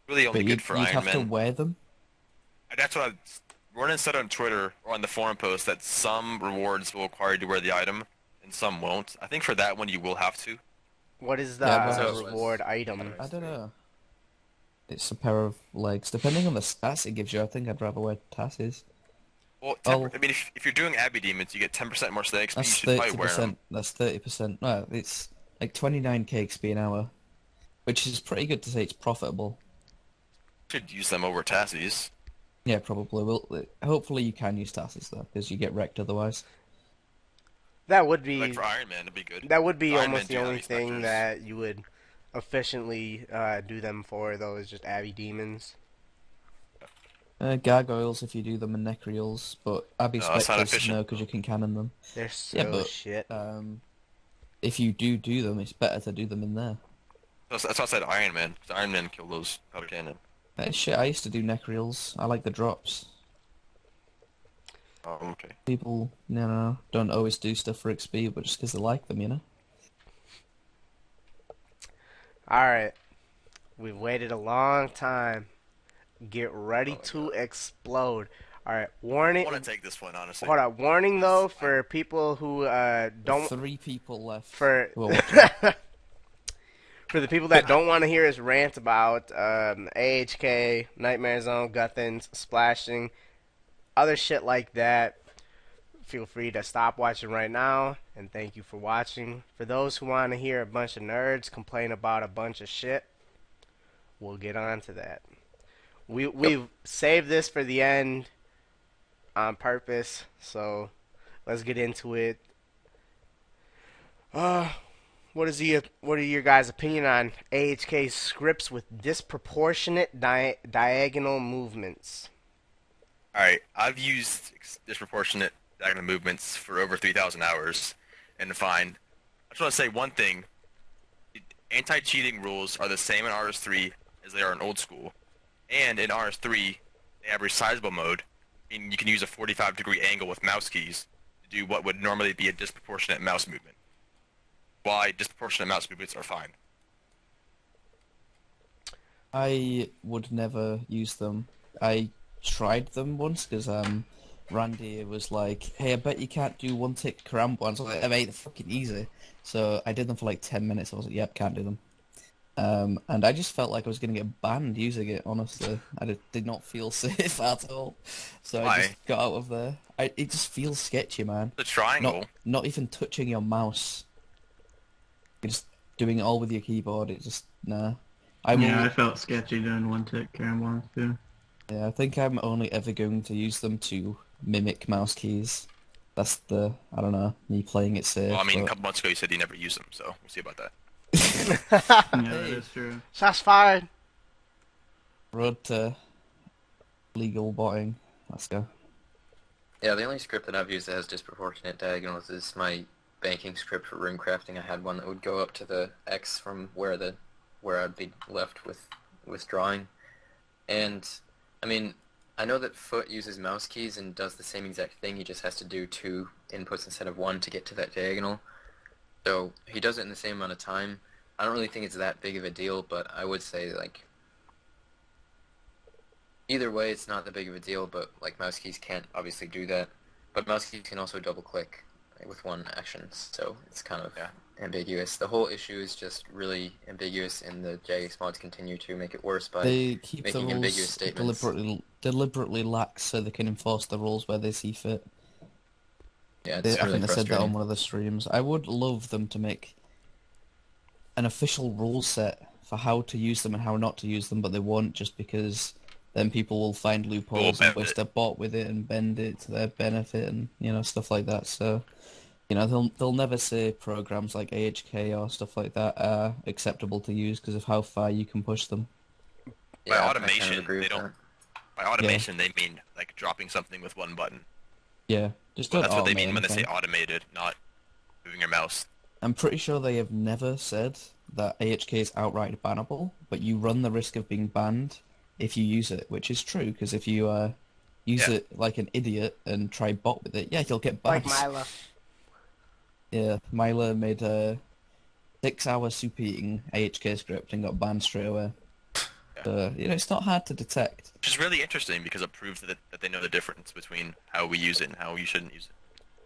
[SPEAKER 3] Really only good
[SPEAKER 2] you'd,
[SPEAKER 3] for
[SPEAKER 2] you'd have to wear them.
[SPEAKER 3] That's what I, Ronan said on Twitter or on the forum post that some rewards will require you to wear the item and some won't. I think for that one you will have to.
[SPEAKER 1] What is the
[SPEAKER 2] Yeah, but-
[SPEAKER 4] So was-
[SPEAKER 1] reward item?
[SPEAKER 2] I don't know. It's a pair of legs. Depending on the stats it gives you, I think I'd rather wear Tasses.
[SPEAKER 3] Well, 10,
[SPEAKER 2] Oh.
[SPEAKER 3] I mean, if, if you're doing Abbey Demons, you get 10% more Slay XP. You
[SPEAKER 2] That's
[SPEAKER 3] should probably
[SPEAKER 2] thirty
[SPEAKER 3] wear them.
[SPEAKER 2] percent. That's thirty percent. No, it's like twenty nine k XP an hour, which is pretty good to say it's profitable.
[SPEAKER 3] should use them over Tassies.
[SPEAKER 2] Yeah, probably. Will hopefully you can use Tasses though, because you get wrecked otherwise.
[SPEAKER 1] That would be
[SPEAKER 3] Like for Iron Man, it'd be good.
[SPEAKER 1] that would be
[SPEAKER 3] Iron
[SPEAKER 1] almost
[SPEAKER 3] Man
[SPEAKER 1] the only thing
[SPEAKER 3] vectors.
[SPEAKER 1] that you would efficiently uh, do them for. Though is just Abbey demons.
[SPEAKER 2] Uh, gargoyles if you do them and Nechryaels, but Abbey
[SPEAKER 3] No, that's
[SPEAKER 2] specters no, because you can cannon them.
[SPEAKER 1] They're so
[SPEAKER 2] Yeah, but-
[SPEAKER 1] shit.
[SPEAKER 2] Um, if you do do them, it's better to do them in there.
[SPEAKER 3] That's, that's why I said Iron Man. 'cause Iron Man kill those powder cannon.
[SPEAKER 2] Uh, shit, I used to do Nechryaels. I like the drops.
[SPEAKER 3] Oh, okay.
[SPEAKER 2] People, you know, don't always do stuff for XP, but just because they like them, you know.
[SPEAKER 1] All right, we've waited a long time. Get ready
[SPEAKER 4] Oh my
[SPEAKER 1] to explode. All right, warning.
[SPEAKER 3] I want to take this one, honestly.
[SPEAKER 1] Hold on, warning though for people who uh, don't
[SPEAKER 2] Three people left.
[SPEAKER 1] for
[SPEAKER 2] who
[SPEAKER 1] for the people that don't want to hear us rant about um, AHK, Nightmare Zone, Guthans, splashing, other shit like that, feel free to stop watching right now. And thank you for watching. For those who want to hear a bunch of nerds complain about a bunch of shit, we'll get on to that. We we've saved this for the end on purpose, so let's get into it. Uh, what is the what are your guys' opinion on AHK scripts with disproportionate di- diagonal movements?
[SPEAKER 3] Alright, I've used disproportionate diagonal movements for over 3,000 hours, and fine. I just want to say one thing. Anti-cheating rules are the same in RS3 as they are in old school. And in RS3, they have resizable mode, and you can use a 45 degree angle with mouse keys to do what would normally be a disproportionate mouse movement. Why disproportionate mouse movements are fine.
[SPEAKER 2] I would never use them. I tried them once because um, Randy was like, "Hey, I bet you can't do one tick karambwans." I was like, "I made it fucking easy." So I did them for like ten minutes. I was like, "Yep, can't do them." Um, and I just felt like I was gonna get banned using it. Honestly, I did, did not feel safe at all. So I
[SPEAKER 3] Why?
[SPEAKER 2] just got out of there. I, it just feels sketchy, man.
[SPEAKER 3] The triangle.
[SPEAKER 2] Not not even touching your mouse. You're just doing it all with your keyboard. It just nah. I will,
[SPEAKER 5] yeah, I felt sketchy doing one tick karambwans too.
[SPEAKER 2] Yeah, I think I'm only ever going to use them to mimic mouse keys. That's the I don't know me playing it safe.
[SPEAKER 3] Well, I mean, a couple months ago you said you never use them, so we'll see about that.
[SPEAKER 5] Yeah, that
[SPEAKER 2] Hey.
[SPEAKER 5] is true.
[SPEAKER 1] Shots fired.
[SPEAKER 2] Road to legal botting. Let's go.
[SPEAKER 4] Yeah, the only script that I've used that has disproportionate diagonals is my banking script for rune crafting. I had one that would go up to the X from where the where I'd be left with withdrawing. And I mean, I know that Foot uses mouse keys and does the same exact thing. He just has to do two inputs instead of one to get to that diagonal. So he does it in the same amount of time. I don't really think it's that big of a deal, but I would say like either way, it's not that big of a deal. But like mouse keys can't obviously do that, but mouse keys can also double click with one action, so it's kind of
[SPEAKER 3] Yeah.
[SPEAKER 4] Ambiguous. The whole issue is just really ambiguous, and the Jagex mods continue to make it worse by
[SPEAKER 2] They keep the
[SPEAKER 4] making ambiguous
[SPEAKER 2] rules
[SPEAKER 4] statements.
[SPEAKER 2] deliberately deliberately lax so they can enforce the rules where they see fit.
[SPEAKER 4] yeah,
[SPEAKER 2] They,
[SPEAKER 4] it's
[SPEAKER 2] I think they said that on one of the streams. I would love them to make an official rule set for how to use them and how not to use them, but they won't just because then people will find loopholes and
[SPEAKER 3] bend
[SPEAKER 2] waste their bot with it and bend it to their benefit and you know stuff like that. So you know they'll they'll never say programs like AHK or stuff like that are acceptable to use because of how far you can push them.
[SPEAKER 3] By
[SPEAKER 4] Yeah, I kind of
[SPEAKER 3] automation, they don't-
[SPEAKER 4] that.
[SPEAKER 3] By automation, they mean like dropping something with one button.
[SPEAKER 2] Yeah, just
[SPEAKER 3] Well, that's what they mean when they say automated, not moving your mouse.
[SPEAKER 2] I'm pretty sure they have never said that AHK is outright bannable, but you run the risk of being banned if you use it, which is true, because if you uh, use
[SPEAKER 3] Yeah.
[SPEAKER 2] it like an idiot and try bot with it, yeah, you'll get banned.
[SPEAKER 1] Like
[SPEAKER 2] banned.
[SPEAKER 1] Mila.
[SPEAKER 2] Yeah, Myla made a six-hour super eating AHK script and got banned straight away.
[SPEAKER 3] Yeah.
[SPEAKER 2] So, you know, it's not hard to detect.
[SPEAKER 3] Which is really interesting because it proves that, that they know the difference between how we use it and how you shouldn't use it.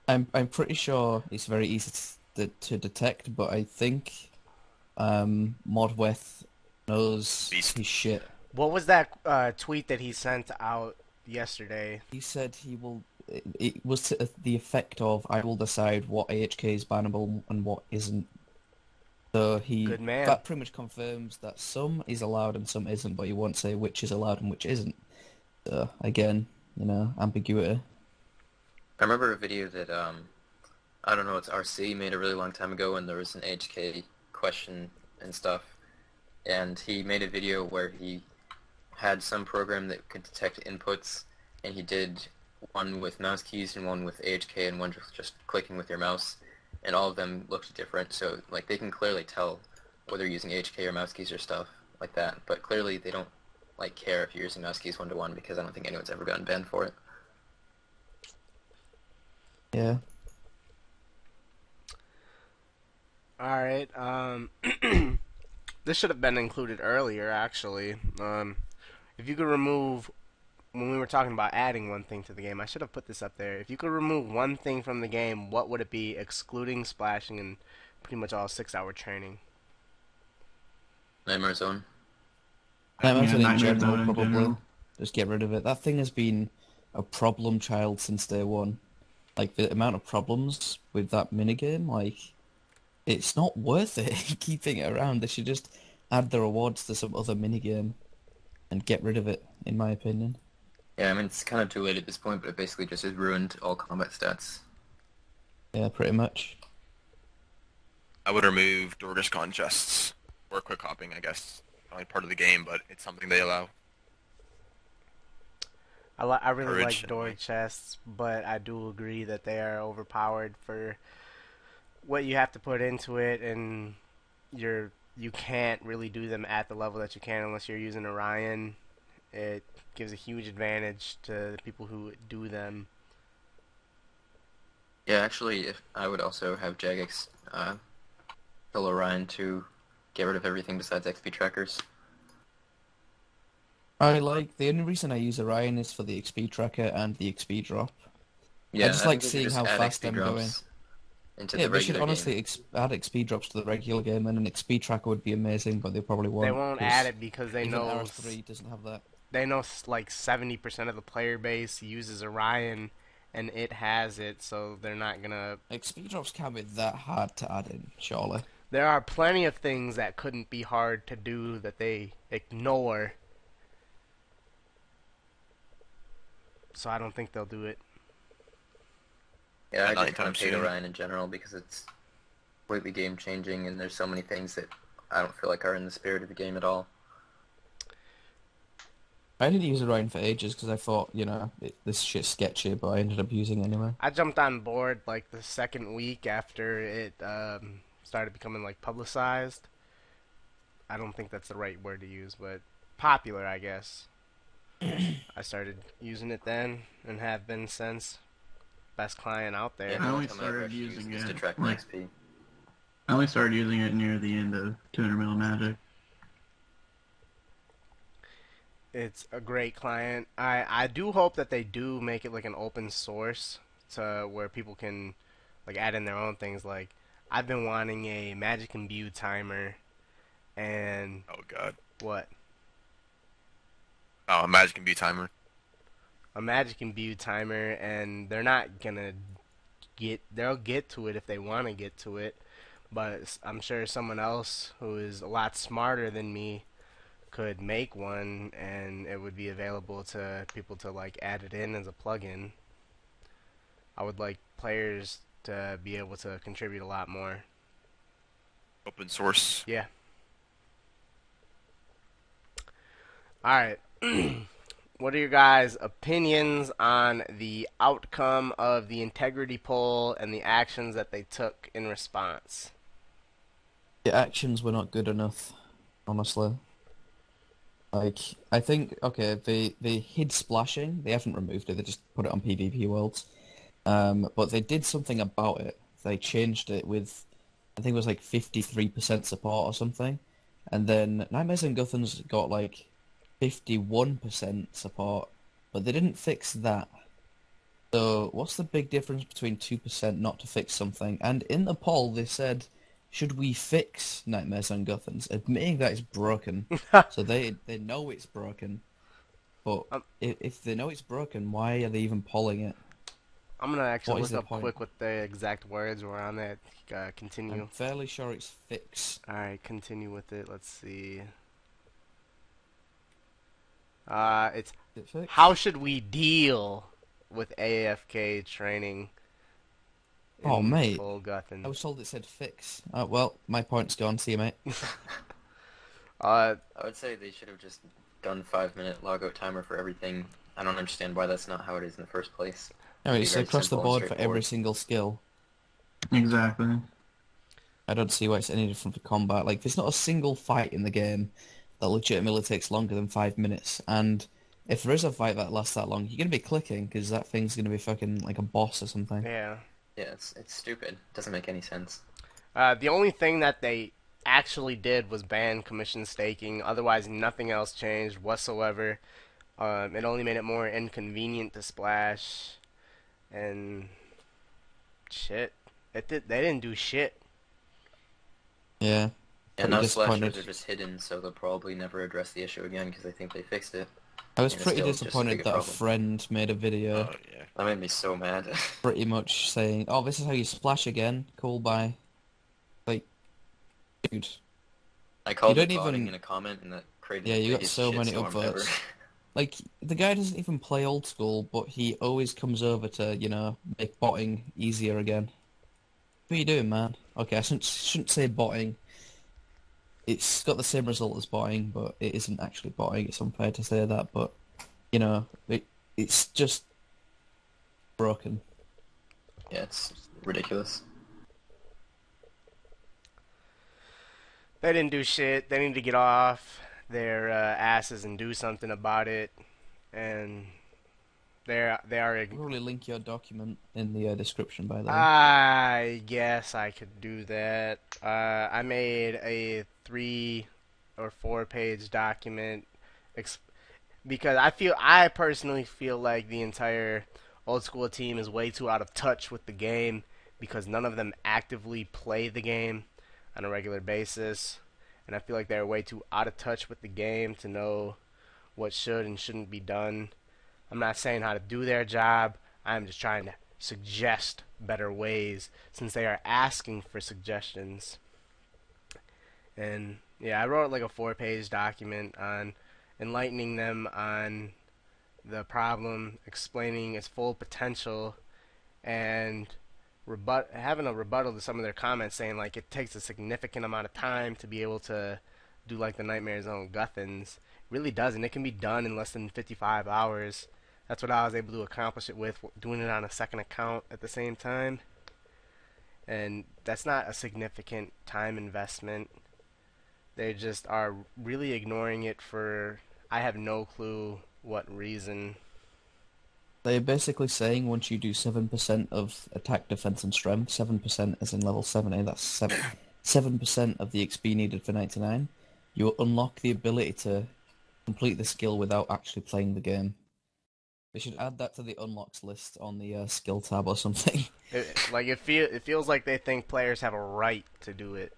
[SPEAKER 2] I'm I'm pretty sure it's very easy to, to detect, but I think um, Mod Weath knows
[SPEAKER 3] Beast.
[SPEAKER 2] his shit.
[SPEAKER 1] What was that uh, tweet that he sent out yesterday?
[SPEAKER 2] He said he will. It, it was to the effect of, "I will decide what AHK is bannable and what isn't." So he
[SPEAKER 1] Good man.
[SPEAKER 2] that pretty much confirms that some is allowed and some isn't, but he won't say which is allowed and which isn't. So again, you know, ambiguity.
[SPEAKER 4] I remember a video that um, I don't know, it's RC made a really long time ago when there was an HK question and stuff, and he made a video where he had some program that could detect inputs, and he did one with mouse keys and one with AHK and one just, just clicking with your mouse, and all of them looked different. So like they can clearly tell whether you're using HK or mouse keys or stuff like that, but clearly they don't like care if you're using mouse keys one to one because I don't think anyone's ever gotten banned for it.
[SPEAKER 2] Yeah.
[SPEAKER 1] All right. Um, this should have been included earlier, actually. Um, if you could remove, when we were talking about adding one thing to the game, I should have put this up there. If you could remove one thing from the game, what would it be, excluding splashing and pretty much all six-hour training?
[SPEAKER 4] Nightmare Zone.
[SPEAKER 2] Nightmare Zone in general,
[SPEAKER 6] in
[SPEAKER 2] probably.
[SPEAKER 6] general.
[SPEAKER 2] Just get rid of it. That thing has been a problem child since day one. Like the amount of problems with that minigame, like it's not worth it keeping it around. They should just add the rewards to some other minigame and get rid of it, in my opinion.
[SPEAKER 4] Yeah, I mean it's kind of too late at this point, but it basically just has ruined all combat stats.
[SPEAKER 2] Yeah, pretty much.
[SPEAKER 3] I would remove Dorgesh-Kaan chests or quick hopping, I guess. Only part of the game, but it's something they allow.
[SPEAKER 1] I, li- I really
[SPEAKER 3] Courage
[SPEAKER 1] like Dory chests, but I do agree that they are overpowered for what you have to put into it, and you're you can't really do them at the level that you can unless you're using Orion. It gives a huge advantage to the people who do them.
[SPEAKER 4] Yeah, actually, if I would also have Jagex uh, kill Orion to get rid of everything besides XP trackers.
[SPEAKER 2] I like the only reason I use Orion is for the XP tracker and the XP drop.
[SPEAKER 4] Yeah, I
[SPEAKER 2] just
[SPEAKER 4] I
[SPEAKER 2] like
[SPEAKER 4] think they should
[SPEAKER 2] seeing
[SPEAKER 4] just
[SPEAKER 2] how fast
[SPEAKER 4] XP
[SPEAKER 2] I'm going.
[SPEAKER 4] Into
[SPEAKER 2] yeah,
[SPEAKER 4] the
[SPEAKER 2] they should honestly ex- add XP drops to the regular game, and an XP tracker would be amazing, but they probably won't.
[SPEAKER 1] They won't add it because they
[SPEAKER 2] even
[SPEAKER 1] know
[SPEAKER 2] R3 doesn't have that.
[SPEAKER 1] They know like 70% of the player base uses Orion, and it has it, so they're not gonna
[SPEAKER 2] XP drops can't be that hard to add in, surely.
[SPEAKER 1] There are plenty of things that couldn't be hard to do that they ignore. So I don't think they'll do it.
[SPEAKER 4] Yeah, I
[SPEAKER 3] Not
[SPEAKER 4] just kind of hate. Orion in general because it's completely game changing, and there's so many things that I don't feel like are in the spirit of the game at all.
[SPEAKER 2] I didn't use Orion for ages because I thought, you know, it, this shit's sketchy, but I ended up using it anyway.
[SPEAKER 1] I jumped on board like the second week after it um, started becoming like publicized. I don't think that's the right word to use, but popular, I guess. I started using it then and have been since. Best client out there.
[SPEAKER 4] Yeah,
[SPEAKER 5] I only
[SPEAKER 4] only time I ever
[SPEAKER 5] started using it,
[SPEAKER 4] to track
[SPEAKER 5] like-
[SPEAKER 4] XP.
[SPEAKER 5] I only started using it near the end of 200 mil magic.
[SPEAKER 1] It's a great client. I I do hope that they do make it like an open source to where people can like add in their own things. Like I've been wanting a Magic Imbue timer, and
[SPEAKER 3] Oh god.
[SPEAKER 1] what
[SPEAKER 3] Oh, a Magic be timer.
[SPEAKER 1] a Magic Imbue timer, and they're not gonna get. They'll get to it if they want to get to it, but I'm sure someone else who is a lot smarter than me could make one, and it would be available to people to like add it in as a plugin. I would like players to be able to contribute a lot more.
[SPEAKER 3] Open source.
[SPEAKER 1] Yeah. All right. what are your guys' opinions on the outcome of the integrity poll and the actions that they took in response?
[SPEAKER 2] The actions were not good enough, honestly. Like, I think, okay, they, they hid splashing. They haven't removed it, they just put it on PvP Worlds. Um, but they did something about it. They changed it with, I think it was like 53% support or something. And then Nightmares and Guthans got like 51% support, but they didn't fix that. So what's the big difference between 2% not to fix something? And in the poll they said, should we fix Nightmares on Guthans? Admitting that it's broken. so they they know it's broken. But
[SPEAKER 1] Um,
[SPEAKER 2] if, if they know it's broken, why are they even polling it?
[SPEAKER 1] I'm gonna actually look up
[SPEAKER 2] point?
[SPEAKER 1] quick what the exact words were on that. Uh, continue.
[SPEAKER 2] I'm fairly sure it's fix.
[SPEAKER 1] All right, continue with it. Let's see. Uh, it's
[SPEAKER 2] it
[SPEAKER 1] how should we deal with AFK training?
[SPEAKER 2] Oh, mate.
[SPEAKER 1] Full Guthans?
[SPEAKER 2] I was told it said fix. Uh, well, my point's gone. See you, mate.
[SPEAKER 1] Uh,
[SPEAKER 4] I would say they should have just done five minute logout timer for everything. I don't understand why that's not how it is in the first place.
[SPEAKER 2] No,
[SPEAKER 4] Be
[SPEAKER 2] it's across the board for every single skill.
[SPEAKER 5] Exactly.
[SPEAKER 2] I don't see why it's any different for combat. Like, there's not a single fight in the game that legitimately takes longer than five minutes. And if there is a fight that lasts that long, you're gonna be clicking because that thing's gonna be fucking like a boss or something.
[SPEAKER 1] yeah.
[SPEAKER 4] Yeah, it's it's stupid. doesn't make any sense.
[SPEAKER 1] Uh, the only thing that they actually did was ban commission staking. Otherwise, nothing else changed whatsoever. Um, it only made it more inconvenient to splash, and shit. It did. They didn't do shit.
[SPEAKER 2] Yeah.
[SPEAKER 4] And
[SPEAKER 2] Pretty
[SPEAKER 4] now slashers are just hidden, so they'll probably never address the issue again because they think they fixed it.
[SPEAKER 2] I was pretty
[SPEAKER 4] still a
[SPEAKER 2] disappointed
[SPEAKER 4] bigger
[SPEAKER 2] that a friend made a video
[SPEAKER 3] Oh yeah.
[SPEAKER 4] That made me so mad.
[SPEAKER 2] pretty much saying, "Oh, this is how you splash again. Cool, bye." Like, dude,
[SPEAKER 4] I called
[SPEAKER 2] You don't even-
[SPEAKER 4] in a comment and that created
[SPEAKER 2] Yeah, you got so many
[SPEAKER 4] shitstorm
[SPEAKER 2] upvotes. like the guy doesn't even play old school, but he always comes over to you know make botting easier again. What are you doing, man? Okay, I shouldn't shouldn't say botting. It's got the same result as buying, but it isn't actually buying. It's unfair to say that, but you know, it it's just broken.
[SPEAKER 4] Yeah, it's ridiculous.
[SPEAKER 1] They didn't do shit. They need to get off their uh, asses and do something about it. And they're they are.
[SPEAKER 2] Probably link your document in the uh, description, by the way.
[SPEAKER 1] I guess I could do that. Uh, I made a three or four page document ex- because I feel I personally feel like the entire old school team is way too out of touch with the game because none of them actively play the game on a regular basis, and I feel like they're way too out of touch with the game to know what should and shouldn't be done. I'm not saying how to do their job. I'm just trying to suggest better ways since they are asking for suggestions. And yeah, I wrote like a four page document on enlightening them on the problem, explaining its full potential, and rebut having a rebuttal to some of their comments saying like it takes a significant amount of time to be able to do like the Nightmare Zone Guthans really doesn't. It can be done in less than 55 hours. That's what I was able to accomplish it with, doing it on a second account at the same time. And that's not a significant time investment. They just are really ignoring it for I have no clue what reason.
[SPEAKER 2] They're basically saying once you do 7% of attack, defense, and strength, 7% is in level 70, that's 7, 7% of the XP needed for 99, you unlock the ability to complete the skill without actually playing the game. They should add that to the unlocks list on the uh, skill tab or something.
[SPEAKER 1] It, like it feel it feels like they think players have a right to do it.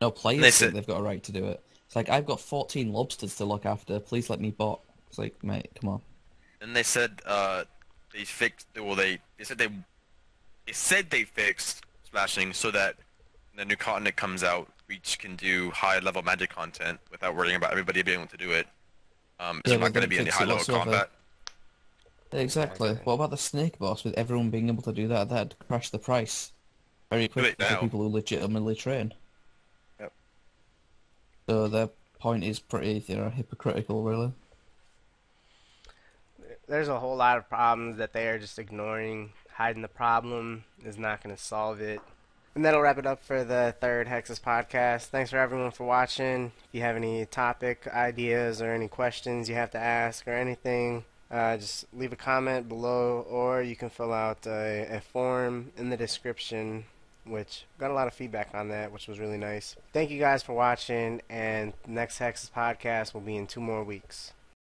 [SPEAKER 2] No, players
[SPEAKER 3] They
[SPEAKER 2] think
[SPEAKER 3] said-
[SPEAKER 2] they've got a right to do it. It's like, I've got 14 lobsters to look after, please let me bot. It's like, mate, come on.
[SPEAKER 3] And they said uh, they fixed. Well, they they said they they said they fixed splashing so that the new continent comes out, we can do high level magic content without worrying about everybody being able to do it. Um, it's
[SPEAKER 2] Yeah,
[SPEAKER 3] not going to be any
[SPEAKER 2] fix
[SPEAKER 3] high level
[SPEAKER 2] whatsoever.
[SPEAKER 3] combat.
[SPEAKER 2] Exactly.
[SPEAKER 1] Okay.
[SPEAKER 2] What about the snake boss with everyone being able to do that? That'd crash the price very quickly for people who legitimately train.
[SPEAKER 3] Yep.
[SPEAKER 2] So their point is pretty, you know, hypocritical, really.
[SPEAKER 1] There's a whole lot of problems that they are just ignoring. Hiding the problem is not going to solve it. And that'll wrap it up for the third Hexis podcast. Thanks for everyone for watching. If you have any topic ideas or any questions you have to ask or anything, uh, just leave a comment below or you can fill out a, a form in the description, which got a lot of feedback on that, which was really nice. Thank you guys for watching, and next Hexis podcast will be in two more weeks.